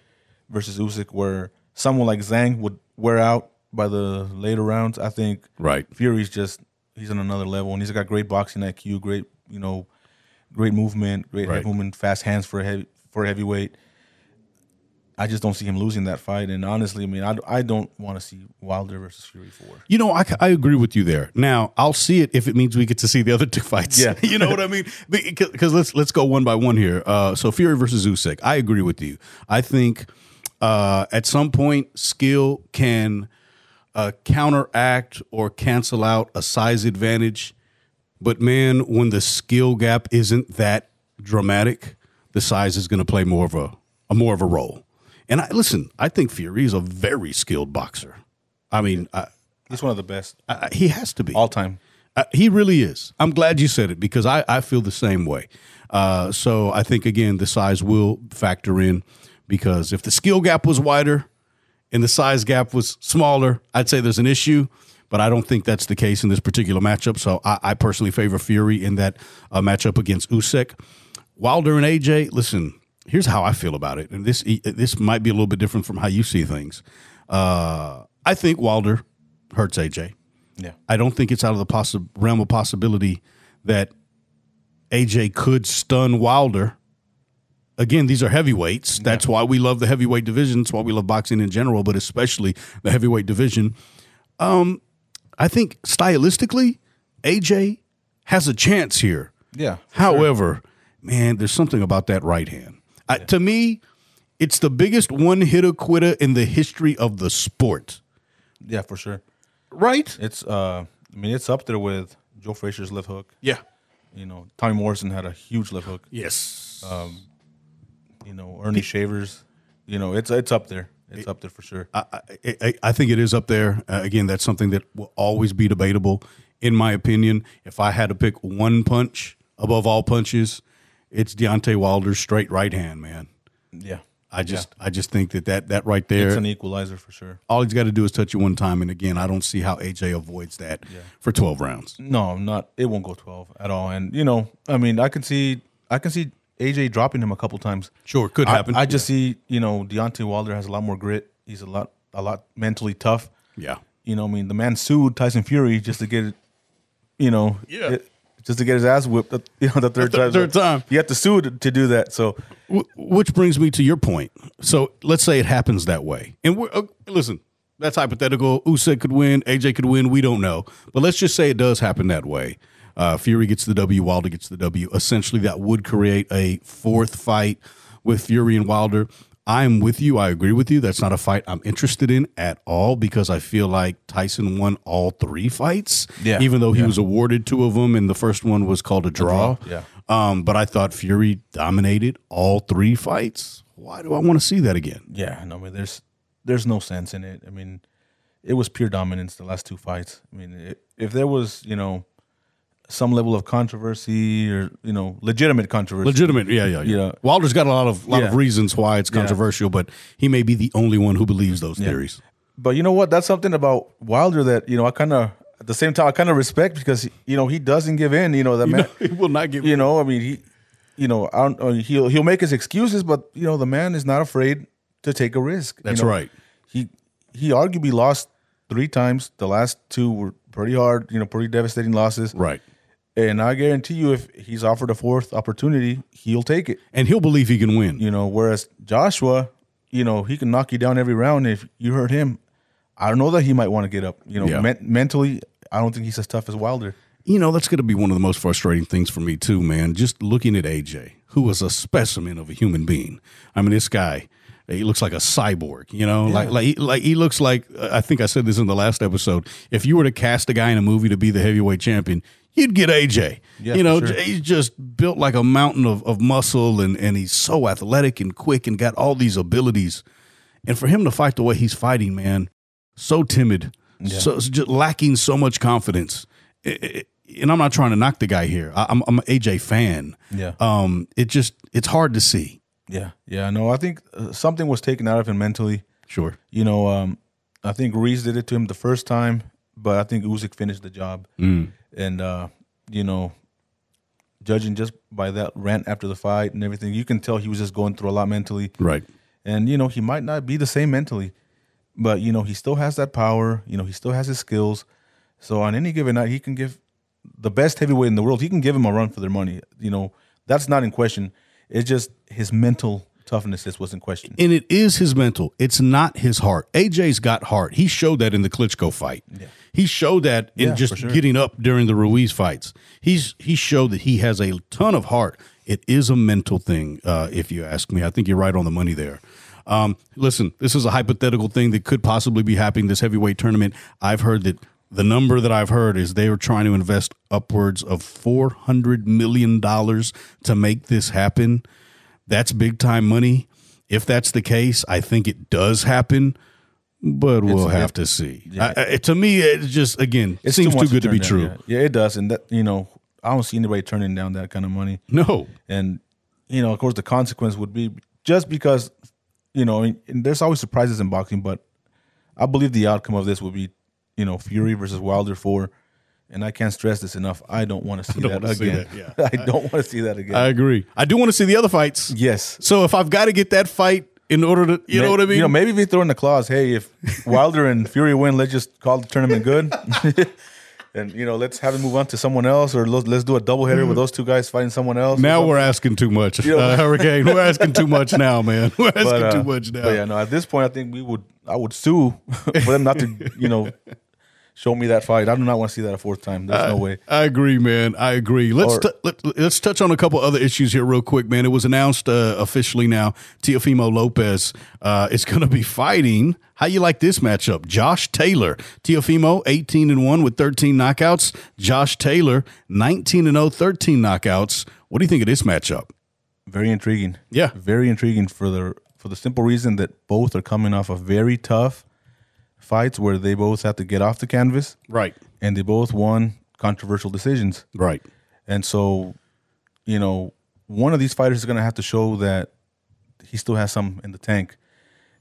versus Usyk, where someone like Zhang would wear out by the later rounds. I think Right. Fury's just he's on another level, and he's got great boxing IQ, great you know, great movement, great Right. movement, fast hands for a heavy for heavyweight. I just don't see him losing that fight, and honestly, I mean, I, I don't want to see Wilder versus Fury four. You know, I, I agree with you there. Now, I'll see it if it means we get to see the other two fights. Yeah. you know what I mean? Because let's let's go one by one here. Uh, so Fury versus Usyk. I agree with you. I think uh, at some point skill can uh, counteract or cancel out a size advantage. But man, when the skill gap isn't that dramatic, the size is going to play more of a, a more of a role. And I listen. I think Fury is a very skilled boxer. I mean, I, He's one of the best I, he has to be. all time. Uh, he really is. I'm glad you said it because I, I feel the same way. Uh, so I think again the size will factor in because if the skill gap was wider and the size gap was smaller, I'd say there's an issue. But I don't think that's the case in this particular matchup. So I, I personally favor Fury in that uh, matchup against Usyk. Wilder and AJ. Listen, here's how I feel about it, and this this might be a little bit different from how you see things. Uh, I think Wilder hurts AJ. Yeah, I don't think it's out of the possi- realm of possibility that AJ could stun Wilder. Again, these are heavyweights. That's why we love the heavyweight division. That's why we love boxing in general, but especially the heavyweight division. Um, I think stylistically, AJ has a chance here. yeah. However, man, there's something about that right hand. I, to me, it's the biggest one hitter quitter in the history of the sport. yeah, for sure. Right? It's uh, I mean, it's up there with Joe Frazier's left hook. Yeah. You know, Tommy Morrison had a huge left hook. Yes. You know, Ernie Shavers. You know, it's it's up there. It's up there for sure. I, I, I think it is up there. Uh, again, that's something that will always be debatable, in my opinion. If I had to pick one punch above all punches, it's Deontay Wilder's straight right hand, man. yeah, I just, I just think that that, that right there, it's an equalizer for sure. all he's got to do is touch it one time, and again, I don't see how AJ avoids that for twelve rounds. No, I'm not it won't go twelve at all. And you know, I mean, I can see, I can see AJ dropping him a couple times. Sure, could happen. I, just see, you know, Deontay Wilder has a lot more grit. He's a lot, a lot mentally tough. yeah. You know, I mean, the man sued Tyson Fury just to get it, you know, Yeah. it- just to get his ass whipped. You know, the third The time. third time. You have to sue to, to do that. So Which brings me to your point. So let's say it happens that way, and we're uh, listen. That's hypothetical. Usyk could win. AJ could win. We don't know, but let's just say it does happen that way. Uh, Fury gets the W. Wilder gets the W. Essentially, that would create a fourth fight with Fury and Wilder. I'm with you. I agree with you. That's not a fight I'm interested in at all because I feel like Tyson won all three fights. Yeah. Even though he Yeah. was awarded two of them, and the first one was called a draw. draw, yeah. Um, but I thought Fury dominated all three fights. Why do I want to see that again? yeah, no, I mean, there's there's no sense in it. I mean, it was pure dominance the last two fights. I mean, i if there was, you know, some level of controversy or you know, legitimate controversy, Legitimate, yeah, yeah, yeah. Yeah. Wilder's got a lot of lot of reasons why it's controversial, but he may be the only one who believes those theories. But you know what? That's something about Wilder that you know I kind of at the same time I kind of respect because you know he doesn't give in. You know that man. he will not give. You know, I mean he, you know, I don't, uh, he'll he'll make his excuses, but you know the man is not afraid to take a risk. you That's know. right. He he arguably lost three times. The last two were pretty hard. You know, pretty devastating losses. Right. And I guarantee you, if he's offered a fourth opportunity, he'll take it. And he'll believe he can win. You know, whereas Joshua, you know, he can knock you down every round. If you hurt him, I don't know that he might want to get up. You know, Yeah. men- mentally, I don't think he's as tough as Wilder. You know, that's going to be one of the most frustrating things for me too, man. Just looking at AJ, who was a specimen of a human being. I mean, this guy, he looks like a cyborg. You know, like like he, like he looks like. I think I said this in the last episode. If you were to cast a guy in a movie to be the heavyweight champion, you'd get AJ. Yeah, you know, sure. he's just built like a mountain of, of muscle, and and he's so athletic and quick, and got all these abilities. And for him to fight the way he's fighting, man, so timid, so just lacking so much confidence. I- I- and I'm not trying to knock the guy here. I, I'm, I'm an AJ fan. Yeah. Um, it just it's hard to see. Yeah, yeah. No, I think uh, something was taken out of him mentally. Sure. You know, um, I think Ruiz did it to him the first time, but I think Usyk finished the job. And uh, you know, judging just by that rant after the fight and everything, you can tell he was just going through a lot mentally. Right. And you know, he might not be the same mentally, but you know, he still has that power. You know, he still has his skills. So on any given night, he can give the best heavyweight in the world. He can give him a run for their money. You know, that's not in question. It's just his mental toughness just wasn't questioned. And it is his mental. It's not his heart. AJ's got heart. He showed that in the Klitschko fight. He showed that in Yeah, just sure. getting up during the Ruiz fights. He's he showed that he has a ton of heart. It is a mental thing, uh, if you ask me. I think you're right on the money there. Um, listen, this is a hypothetical thing that could possibly be happening this heavyweight tournament. I've heard that the number that I've heard is they are trying to invest upwards of four hundred million dollars to make this happen. That's big time money. If that's the case, I think it does happen, but we'll It's- have it- to see. yeah. I- I- to me, it just again it seems too, much good to be turn true. Yeah. yeah, it does, and that you know, I don't see anybody turning down that kind of money. No, And you know, of course, the consequence would be just because you know, there's always surprises in boxing, but I believe the outcome of this would be, you know, Fury versus Wilder four. And I can't stress this enough. I don't want to see that wanna see again. that, yeah. I don't want to see that again. I agree. I do want to see the other fights. yes. So if I've got to get that fight in order to, you know what I mean? You know, maybe if they throw in the clause, hey, if Wilder and Fury win, let's just call the tournament good. and, you know, let's have it move on to someone else or let's, let's do a doubleheader with those two guys fighting someone else. now we're asking too much, you know- uh, Hurricane. We're asking too much now, man. We're asking But, uh, too much now. But yeah, no, at this point, I think we would, I would sue for them not to, you know, show me that fight. I do not want to see that a fourth time. There's no way. I agree, man. I agree. Let's Or- t- let, let's touch on a couple other issues here, real quick, man. It was announced uh, officially now. Teofimo Lopez uh, is going to be fighting. How you like this matchup? Josh Taylor, Teofimo, eighteen and one with thirteen knockouts. Josh Taylor, nineteen and 0, 13 knockouts. What do you think of this matchup? Very intriguing. Yeah. Very intriguing for the for the simple reason that both are coming off of very tough fights where they both have to get off the canvas Right, and they both won controversial decisions. right, And so, you know, one of these fighters is going to have to show that he still has some in the tank.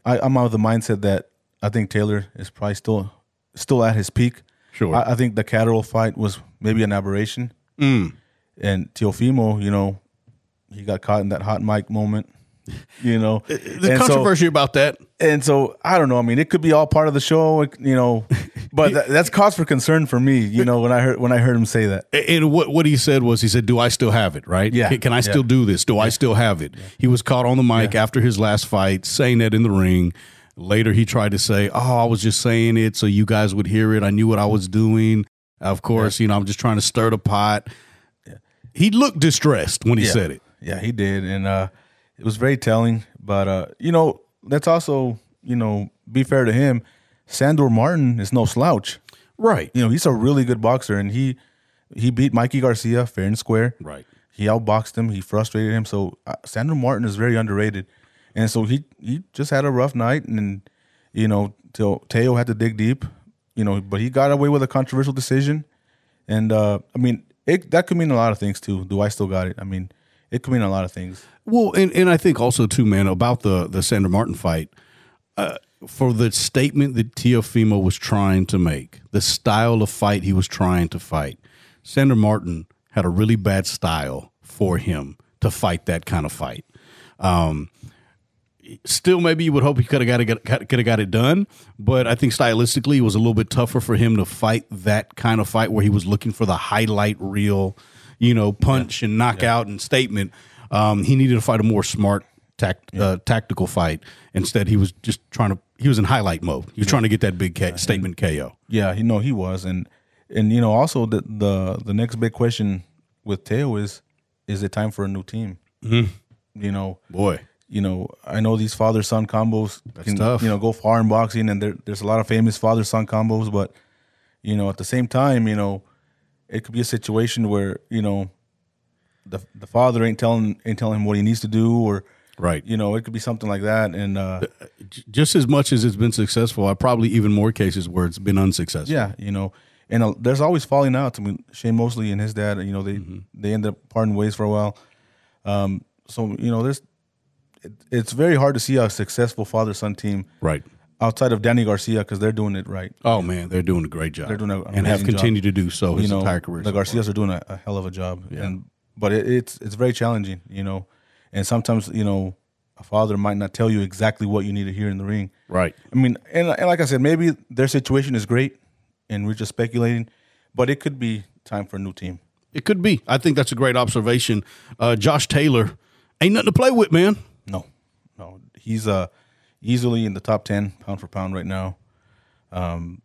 I, I'm of the mindset that I think Taylor is probably still still at his peak. Sure. I, I think the Catterall fight was maybe an aberration. Mm. And Teofimo, you know, he got caught in that hot mic moment. You know, The And so- controversy about that. and so I don't know. I mean, it could be all part of the show, you know, but that, that's cause for concern for me. You know, when I heard when I heard him say that. And what what he said was, he said, "Do I still have it? Right? Yeah. Can, I still Yeah. do this? Do I still have it?" He was caught on the mic after his last fight, saying that in the ring. Later, he tried to say, "Oh, I was just saying it so you guys would hear it. I knew what I was doing. Of course, you know, I'm just trying to stir the pot." He looked distressed when he Yeah. said it. Yeah, he did, and uh, it was very telling. But uh, you know, let's also you know be fair to him. Sandor Martin is no slouch. Right. You know, he's a really good boxer, and he he beat Mikey Garcia fair and square. Right. He outboxed him. He frustrated him. So uh, Sandor Martin is very underrated, and so he he just had a rough night, and you know, till Teo had to dig deep. You know, but he got away with a controversial decision, and uh, I mean, it, that could mean a lot of things too. Do I still got it? I mean, it could mean a lot of things. Well, and, and I think also too, man, about the the Sandor Martin fight, uh, for the statement that Teofimo was trying to make, the style of fight he was trying to fight, Sandor Martin had a really bad style for him to fight that kind of fight. Um, still, maybe you would hope he could have got it could have got it done, but I think stylistically it was a little bit tougher for him to fight that kind of fight where he was looking for the highlight reel, you know, punch and knockout and statement. Um, he needed to fight a more smart, tact, uh, tactical fight. Instead, he was just trying to. He was in highlight mode. He was trying to get that big K- statement KO. Yeah, you know he was, and and you know also the the the next big question with Teo is, is it time for a new team? Mm-hmm. You know, Boy, you know, I know these father son combos can tough. you know go far in boxing, and there, there's a lot of famous father son combos, but you know at the same time, you know, it could be a situation where you know the the father ain't telling ain't telling him what he needs to do, or right. you know it could be something like that, and uh, Just as much as it's been successful, I probably even more cases where it's been unsuccessful. Yeah, you know, and uh, there's always falling outs. I mean, Shane Mosley and his dad, you know, they they end up parting ways for a while. Um, so you know, there's it, it's very hard to see a successful father son team Right. Outside of Danny Garcia because they're doing it right. Oh man, they're doing a great job. They're doing an and have amazing job. continued to do so his you know, entire career. the so far. Garcias are doing a, a hell of a job. And but it, it's it's very challenging, you know, and sometimes you know a father might not tell you exactly what you need to hear in the ring. Right. I mean, and, and like I said, maybe their situation is great, and we're just speculating, but it could be time for a new team. It could be. I think that's a great observation. Uh, Josh Taylor ain't nothing to play with, man. No, no, he's uh easily in the top ten pound for pound right now. Um,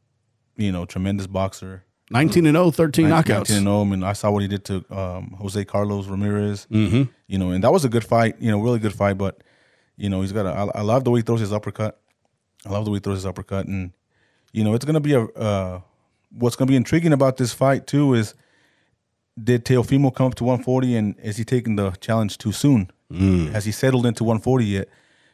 you know, tremendous boxer. 19 and 0, 13 knockouts. 19 and 0. I mean, I saw what he did to um, Jose Carlos Ramirez. Mm-hmm. You know, and that was a good fight. You know, really good fight. But you know, he's got. A, I, I love the way he throws his uppercut. I love the way he throws his uppercut, and you know, it's gonna be a. Uh, what's gonna be intriguing about this fight too is, did Teofimo come up to 140, and is he taking the challenge too soon? Has he settled into 140 yet?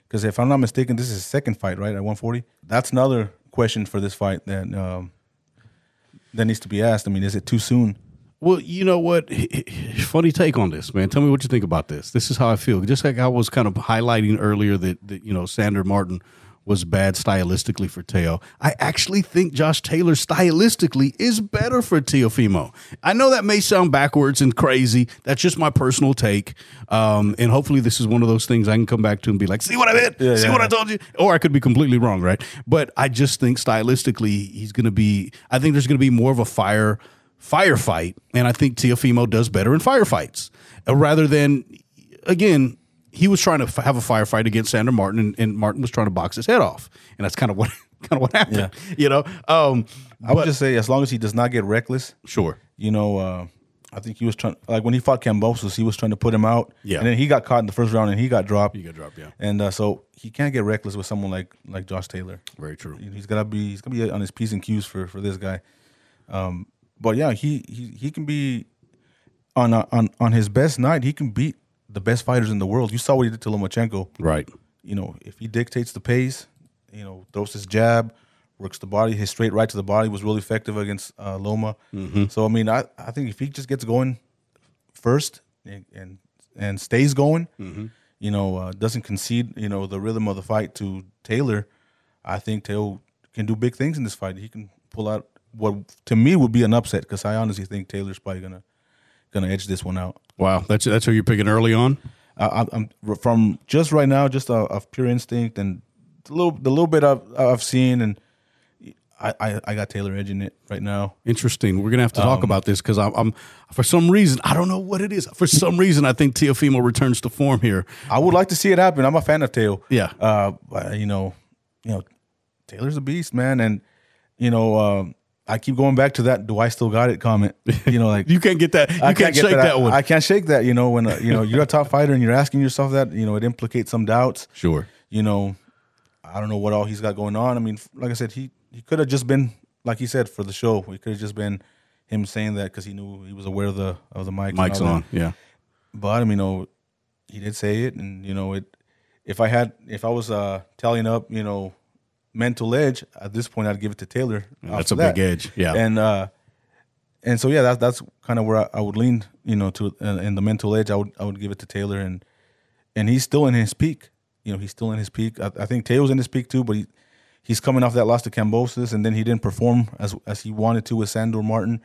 Because if I'm not mistaken, this is his second fight, right? At 140. That's another question for this fight that um, that needs to be asked. I mean, is it too soon? Well, you know what? Funny take on this, man. Tell me what you think about this. This is how I feel. Just like I was kind of highlighting earlier that, that you know, Sandor Martin was bad stylistically for Teo. I actually think Josh Taylor stylistically is better for Teofimo. I know that may sound backwards and crazy. That's just my personal take. Um, and hopefully this is one of those things I can come back to and be like, see what I meant? see yeah. what I told you? Or I could be completely wrong, right? But I just think stylistically he's going to be, I think there's going to be more of a fire firefight, and I think Teofimo does better in firefights uh, rather than again. He was trying to f- have a firefight against Sandor Martin, and, and Martin was trying to box his head off, and that's kind of what kind of what happened. You know, um, I would just say as long as he does not get reckless, sure, you know, uh, I think he was trying like when he fought Kambosos, he was trying to put him out. Yeah. And then he got caught in the first round and he got dropped. He got dropped. Yeah, And uh, so he can't get reckless with someone like like Josh Taylor. very true. He's gotta be he's gonna be on his P's and Q's for for this guy. Um, but yeah, he he he can be on a, on on his best night. He can beat the best fighters in the world. You saw what he did to Lomachenko. Right. You know, if he dictates the pace, you know, throws his jab, works the body, his straight right to the body was really effective against uh, Loma. So I mean, I I think if he just gets going first and and, and stays going, you know, uh, doesn't concede, you know, the rhythm of the fight to Taylor, I think Taylor can do big things in this fight. He can pull out what to me would be an upset because I honestly think Taylor's probably gonna gonna edge this one out. Wow, that's that's who you're picking early on. I, I'm from just right now, just of, of pure instinct and the little the little bit I've, I've seen, and I, I, I got Taylor edging it right now. Interesting. We're gonna have to Um, talk about this because I'm, I'm for some reason I don't know what it is. For some reason, I think Teofimo returns to form here. I would like to see it happen. I'm a fan of Teo. Yeah. Uh, you know, you know, Taylor's a beast, man, and you know, um, I keep going back to that. Do I still got it? Comment. You know, like You can't get that. You I can't, get shake that, one. I, I can't shake that. You know, when uh, you know you're a top fighter and you're asking yourself that, you know, it implicates some doubts. sure. You know, I don't know what all he's got going on. I mean, like I said, he he could have just been like he said for the show. It could have just been him saying that because he knew he was aware of the of the mic. that. on. Yeah. But I mean, you know, he did say it, and you know, it. If I had, if I was uh tallying up, you know, mental edge at this point, I'd give it to Taylor. That's a big edge. Yeah. and uh, and so yeah, that's that's kind of where I, I would lean, you know, to uh, in the mental edge. I would I would give it to Taylor, and and he's still in his peak. You know, he's still in his peak. I, I think Taylor's in his peak too, but he he's coming off that loss to Kambosos, and then he didn't perform as as he wanted to with Sandor Martin.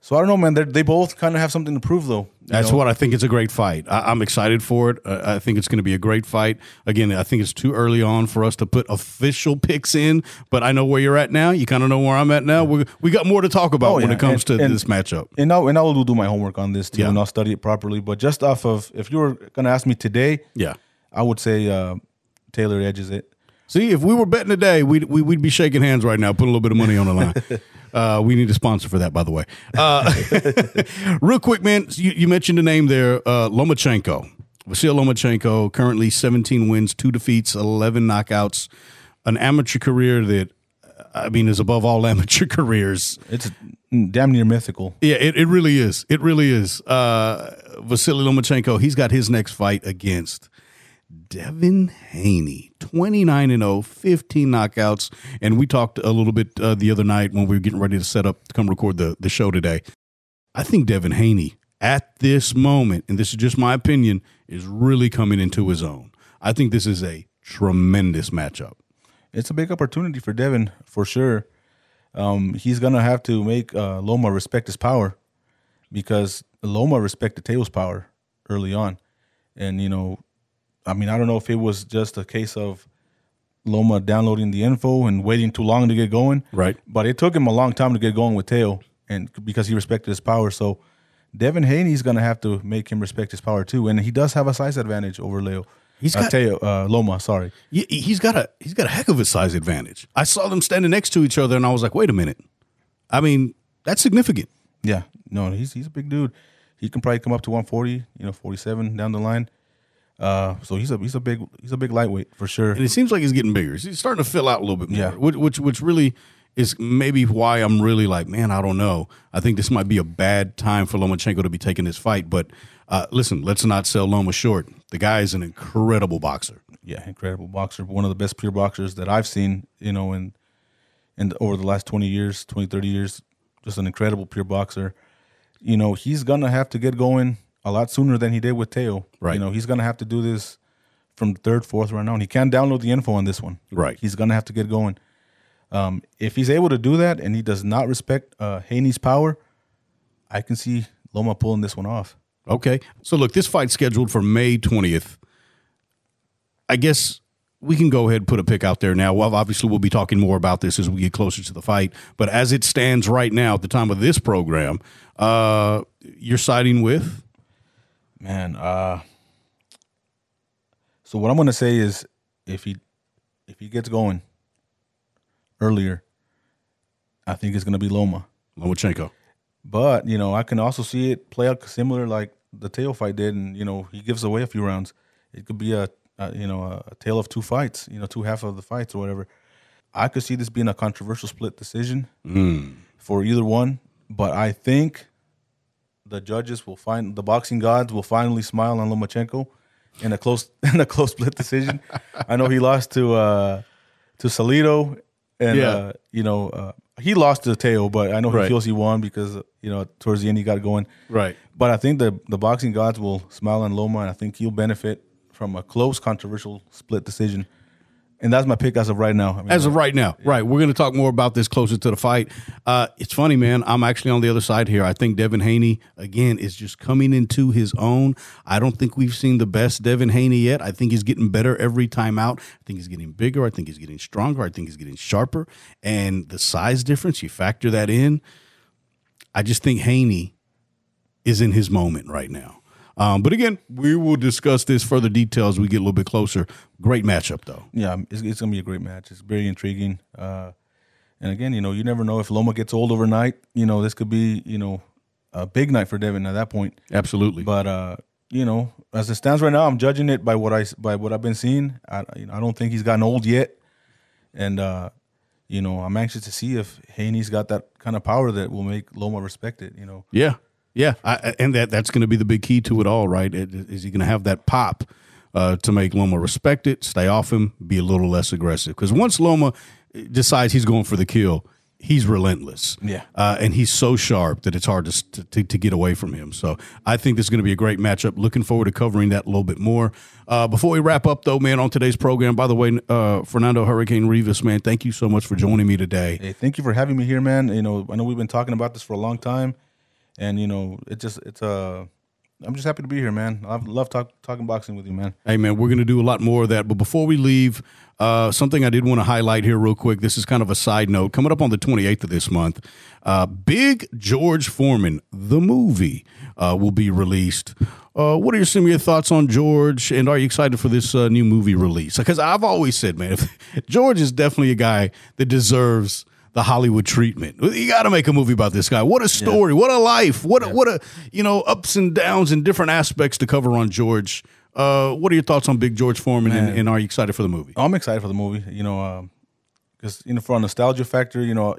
So I don't know, man. They're, they both kind of have something to prove, though. That's know? what I think. It's a great fight. I, I'm excited for it. Uh, I think it's going to be a great fight. Again, I think it's too early on for us to put official picks in, but I know where you're at now. You kind of know where I'm at now. We we got more to talk about Oh, when it comes And- to and- this matchup. and I and I will do my homework on this too, Yeah. and I'll study it properly. But just off of, if you were gonna ask me today, Yeah. I would say uh, Taylor edges it. See, if we were betting today, we'd, we, we'd be shaking hands right now, putting a little bit of money on the line. uh, we need a sponsor for that, by the way. Uh, real quick, man, you, you mentioned the name there, uh, Lomachenko. Vasyl Lomachenko, currently 17 wins, two defeats, 11 knockouts, an amateur career that, I mean, is above all amateur careers. It's damn near mythical. Yeah, it, it really is. It really is. Uh, Vasily Lomachenko, he's got his next fight against Devin Haney, 29 and 0, 15 knockouts. And we talked a little bit uh, the other night when we were getting ready to set up to come record the, the show today. I think Devin Haney, at this moment, and this is just my opinion, is really coming into his own. I think this is a tremendous matchup. It's a big opportunity for Devin for sure. Um, he's gonna have to make uh, Loma respect his power because Loma respected Teo's power early on, and you know, I mean, I don't know if it was just a case of Loma downloading the info and waiting too long to get going, Right. But it took him a long time to get going with Teo, and because he respected his power, so Devin Haney's gonna have to make him respect his power too, and he does have a size advantage over Leo. He's got- Teo, uh, Loma. Sorry. He- He's got a he's got a heck of a size advantage. I saw them standing next to each other, and I was like, "Wait a minute!" I mean, that's significant. Yeah, no, he's he's a big dude. He can probably come up to 140, you know, 47 down the line. Uh, so he's a he's a big he's a big lightweight for sure. and it seems like he's getting bigger. He's starting to fill out a little bit more, Yeah. which, which which really is maybe why I'm really like, man, I don't know. I think this might be a bad time for Lomachenko to be taking this fight. But uh, listen, let's not sell Loma short. The guy is an incredible boxer. Yeah, incredible boxer, one of the best pure boxers that I've seen, you know, in in over the last 20 years, 20 30 years, just an incredible pure boxer. You know, he's going to have to get going a lot sooner than he did with Teo. Right. You know, he's going to have to do this from third, fourth round on. He can't download the info on this one. Right. He's going to have to get going. Um, if he's able to do that and he does not respect uh, Haney's power, I can see Loma pulling this one off. Okay. So look, this fight's scheduled for May 20th. I guess we can go ahead and put a pick out there now. Well, obviously, we'll be talking more about this as we get closer to the fight. But as it stands right now, at the time of this program, uh, you're siding with Man, uh so what I'm gonna say is if he if he gets going earlier, I think it's gonna be Loma. Lomachenko. But, you know, I can also see it play out similar like the tail fight did and, you know, he gives away a few rounds. It could be a, a you know, a, a tale of two fights, you know, two half of the fights or whatever. I could see this being a controversial split decision for either one, but I think the judges will find the boxing gods will finally smile on Lomachenko in a close in a close split decision. I know he lost to uh to Salido and Yeah. uh you know uh he lost to Teo, but I know he Right. feels he won because you know towards the end he got going. Right. But I think the the boxing gods will smile on Loma and I think he'll benefit from a close controversial split decision. And that's my pick as of right now. I mean, As of right now, right. We're going to talk more about this closer to the fight. Uh, it's funny, man. I'm actually on the other side here. I think Devin Haney, again, is just coming into his own. I don't think we've seen the best Devin Haney yet. I think he's getting better every time out. I think he's getting bigger. I think he's getting stronger. I think he's getting sharper. And the size difference, you factor that in. I just think Haney is in his moment right now. Um, but again, we will discuss this further details as we get a little bit closer. Great matchup, though. yeah, it's, it's gonna be a great match. It's very intriguing. Uh, and again, you know, you never know if Loma gets old overnight. You know, this could be you know a big night for Devin at that point. Absolutely. But uh, you know, as it stands right now, I'm judging it by what I by what I've been seeing. I you know, I don't think he's gotten old yet, and uh, you know, I'm anxious to see if Haney's got that kind of power that will make Loma respect it. You know, Yeah, yeah, I, and that that's going to be the big key to it all, right? Is he going to have that pop uh, to make Loma respect it, stay off him, be a little less aggressive? Because once Loma decides he's going for the kill, he's relentless. Yeah. uh, and he's so sharp that it's hard to, to to to get away from him. So I think this is going to be a great matchup. Looking forward to covering that a little bit more. Uh, before we wrap up, though, man, on today's program. By the way, uh, Fernando Hurricane Rivas, man, thank you so much for joining me today. hey, thank you for having me here, man. You know, I know we've been talking about this for a long time, and you know, it just it's uh, I'm just happy to be here, man. I love talk, talking boxing with you, man. Hey, man, we're going to do a lot more of that. But before we leave, uh, something I did want to highlight here, real quick. This is kind of a side note. Coming up on the 28th of this month, uh, Big George Foreman, the movie, uh, will be released. Uh, what are some of your thoughts on George? And are you excited for this uh, new movie release? Because I've always said, man, George is definitely a guy that deserves the Hollywood treatment. You got to make a movie about this guy. What a story! What a life! What a, what a you know ups and downs and different aspects to cover on George. Uh, what are your thoughts on Big George Foreman, and, and are you excited for the movie? I'm excited for the movie. You know, because you know, for a nostalgia factor, you know,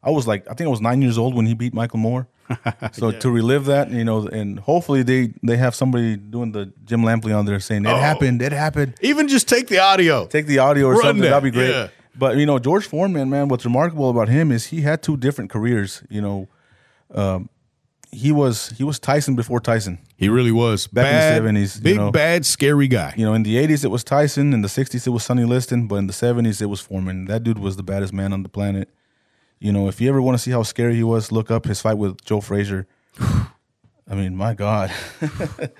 I was like, I think I was nine years old when he beat Michael Moorer. so to relive that, you know, and hopefully they they have somebody doing the Jim Lampley on there saying it happened, it happened. Even just take the audio. Take the audio or Run something. that, That'd be great. But you know, George Foreman, man, what's remarkable about him is he had two different careers. You know, um, he was he was Tyson before Tyson. He really was Back in the bad, 70s, you big know. bad scary guy. You know, in the '80s it was Tyson, in the '60s it was Sonny Liston, but in the '70s it was Foreman. That dude was the baddest man on the planet. You know, if you ever want to see how scary he was, look up his fight with Joe Frazier. I mean, my God,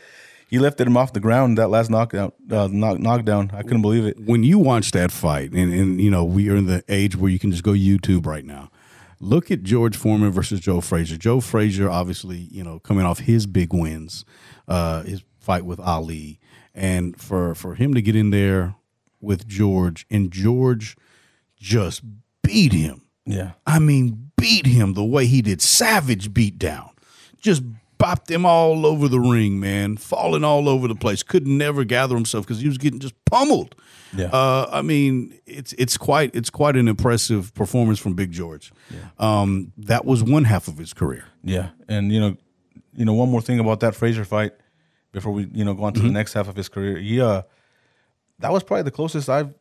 he lifted him off the ground that last knockout, uh, knock, knockdown. I couldn't believe it. when you watch that fight, and, and you know we are in the age where you can just go YouTube right now. Look at George Foreman versus Joe Frazier. Joe Frazier, obviously, you know, coming off his big wins, uh, his fight with Ali, and for for him to get in there with George, and George just beat him. Yeah, I mean, beat him the way he did. Savage beat down. Just bopped him all over the ring, man. Falling all over the place. Could never gather himself because he was getting just pummeled. Yeah. Uh, I mean, it's it's quite it's quite an impressive performance from Big George. Um, that was one half of his career. yeah, and you know, you know, one more thing about that Frazier fight before we you know go on to the next half of his career. Yeah, uh, that was probably the closest I've,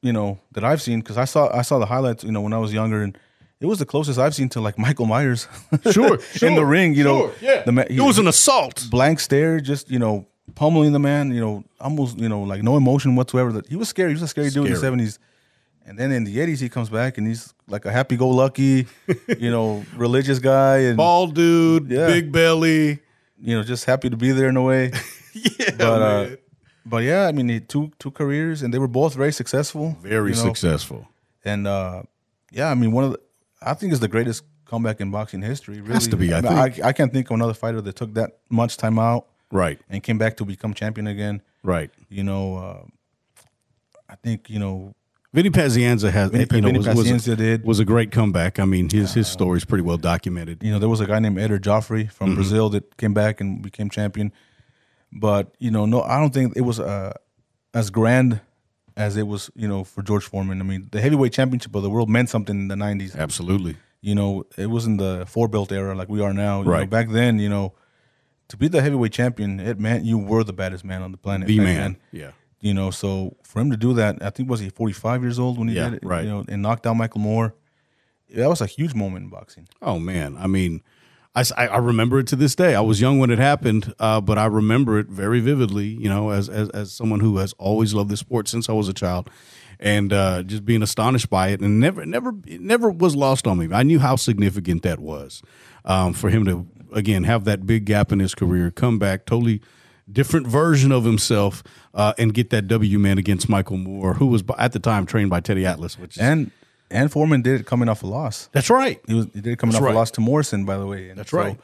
you know, that I've seen because I saw I saw the highlights, you know, when I was younger, and it was the closest I've seen to like Michael Myers. Sure, in the ring, you know, yeah. the ma- it was an assault. blank stare, just you know, pummeling the man, you know, almost you know, like no emotion whatsoever. That he was scary. He was a scary, dude in the seventies. And then in the eighties, he comes back and he's like a happy-go-lucky, you know, religious guy, and Bald dude, Yeah. big belly. you know, just happy to be there in a way. Yeah, But uh, but yeah, I mean, he two two careers, and they were both very successful. very you know? successful. And uh, yeah, I mean, one of the, I think it's the greatest comeback in boxing history. Really. Has to be, I mean, I, I can't think of another fighter that took that much time out Right, and came back to become champion again. right. You know, uh, I think you know Vinny Pazienza has Vinny- you know, Vinny was, was, Pazienza did. was a great comeback. I mean, his his story is pretty well documented. you know there was a guy named Eder Jofre from Mm-hmm. Brazil that came back and became champion. But you know, no, I don't think it was uh, as grand as it was. You know, for George Foreman. I mean, the heavyweight championship of the world meant something in the '90s. Absolutely. You know, it wasn't the four belt era like we are now. You know, Right. back then, you know, to be the heavyweight champion, it meant you were the baddest man on the planet. The man. then. Yeah. You know, so for him to do that, I think was he 45 years old when he Yeah, did it. right. You know, and knocked out Michael Moorer. That was a huge moment in boxing. Oh man, I mean, I, I remember it to this day. I was young when it happened, uh, but I remember it very vividly. You know, as, as as someone who has always loved this sport since I was a child, and uh, just being astonished by it, and never never never was lost on me. I knew how significant that was um, for him to again have that big gap in his career, come back totally different version of himself, uh, and get that W man against Michael Moorer, who was at the time trained by Teddy Atlas, which is, And Foreman did it coming off a loss. that's right. He was he did it coming That's off right. a loss to Morrison, by the way. And That's right.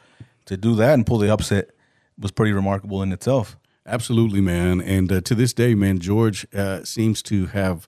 To do that and pull the upset was pretty remarkable in itself. Absolutely, man. And uh, to this day, man, George uh, seems to have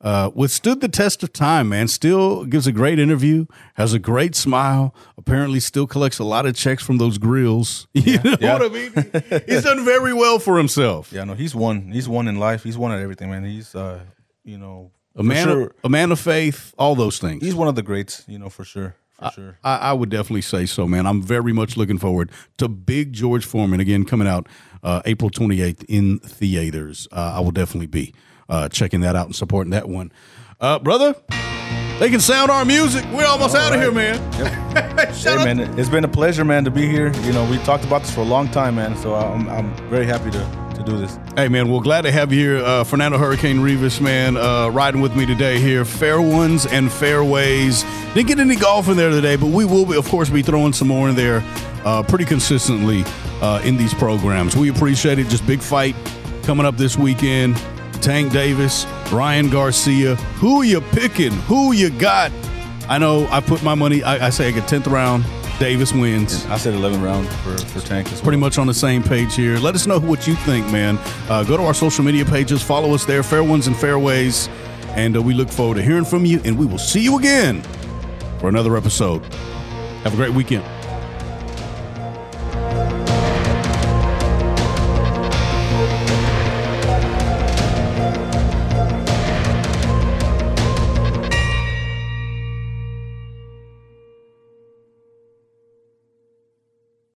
uh, withstood the test of time, man. Still gives a great interview, has a great smile, apparently still collects a lot of checks from those grills. You know yeah. what I mean? He's done very well for himself. Yeah, no, he's won. He's won in life. He's won at everything, man. He's uh, you know, A man, sure, of, a man of faith, all those things. he's one of the greats, you know, for sure. For sure. I, I would definitely say so, man. I'm very much looking forward to Big George Foreman again coming out uh, April 28th in theaters. Uh, I will definitely be uh, checking that out and supporting that one. Uh, brother, they can sound our music. We're almost out of here, man. Shout Hey out- man, it's been a pleasure, man, to be here. You know, we talked about this for a long time, man. So I'm, I'm very happy to, to do this. Hey, man, well, glad to have you here. Uh, Fernando Hurricane Rivas, man, uh, riding with me today here. Fair ones and fairways. Didn't get any golf in there today, but we will, be, of course, be throwing some more in there uh, pretty consistently uh, in these programs. We appreciate it. Just big fight coming up this weekend. Tank Davis, Ryan Garcia. Who you picking? Who you got? I know I put my money, I, I say I get 10th round. Davis wins. I said 11 round for, for Tank as well. Pretty much on the same page here. Let us know what you think, man. Uh, go to our social media pages, follow us there, Fair Ones and Fairways, and uh, we look forward to hearing from you. And we will see you again for another episode. Have a great weekend.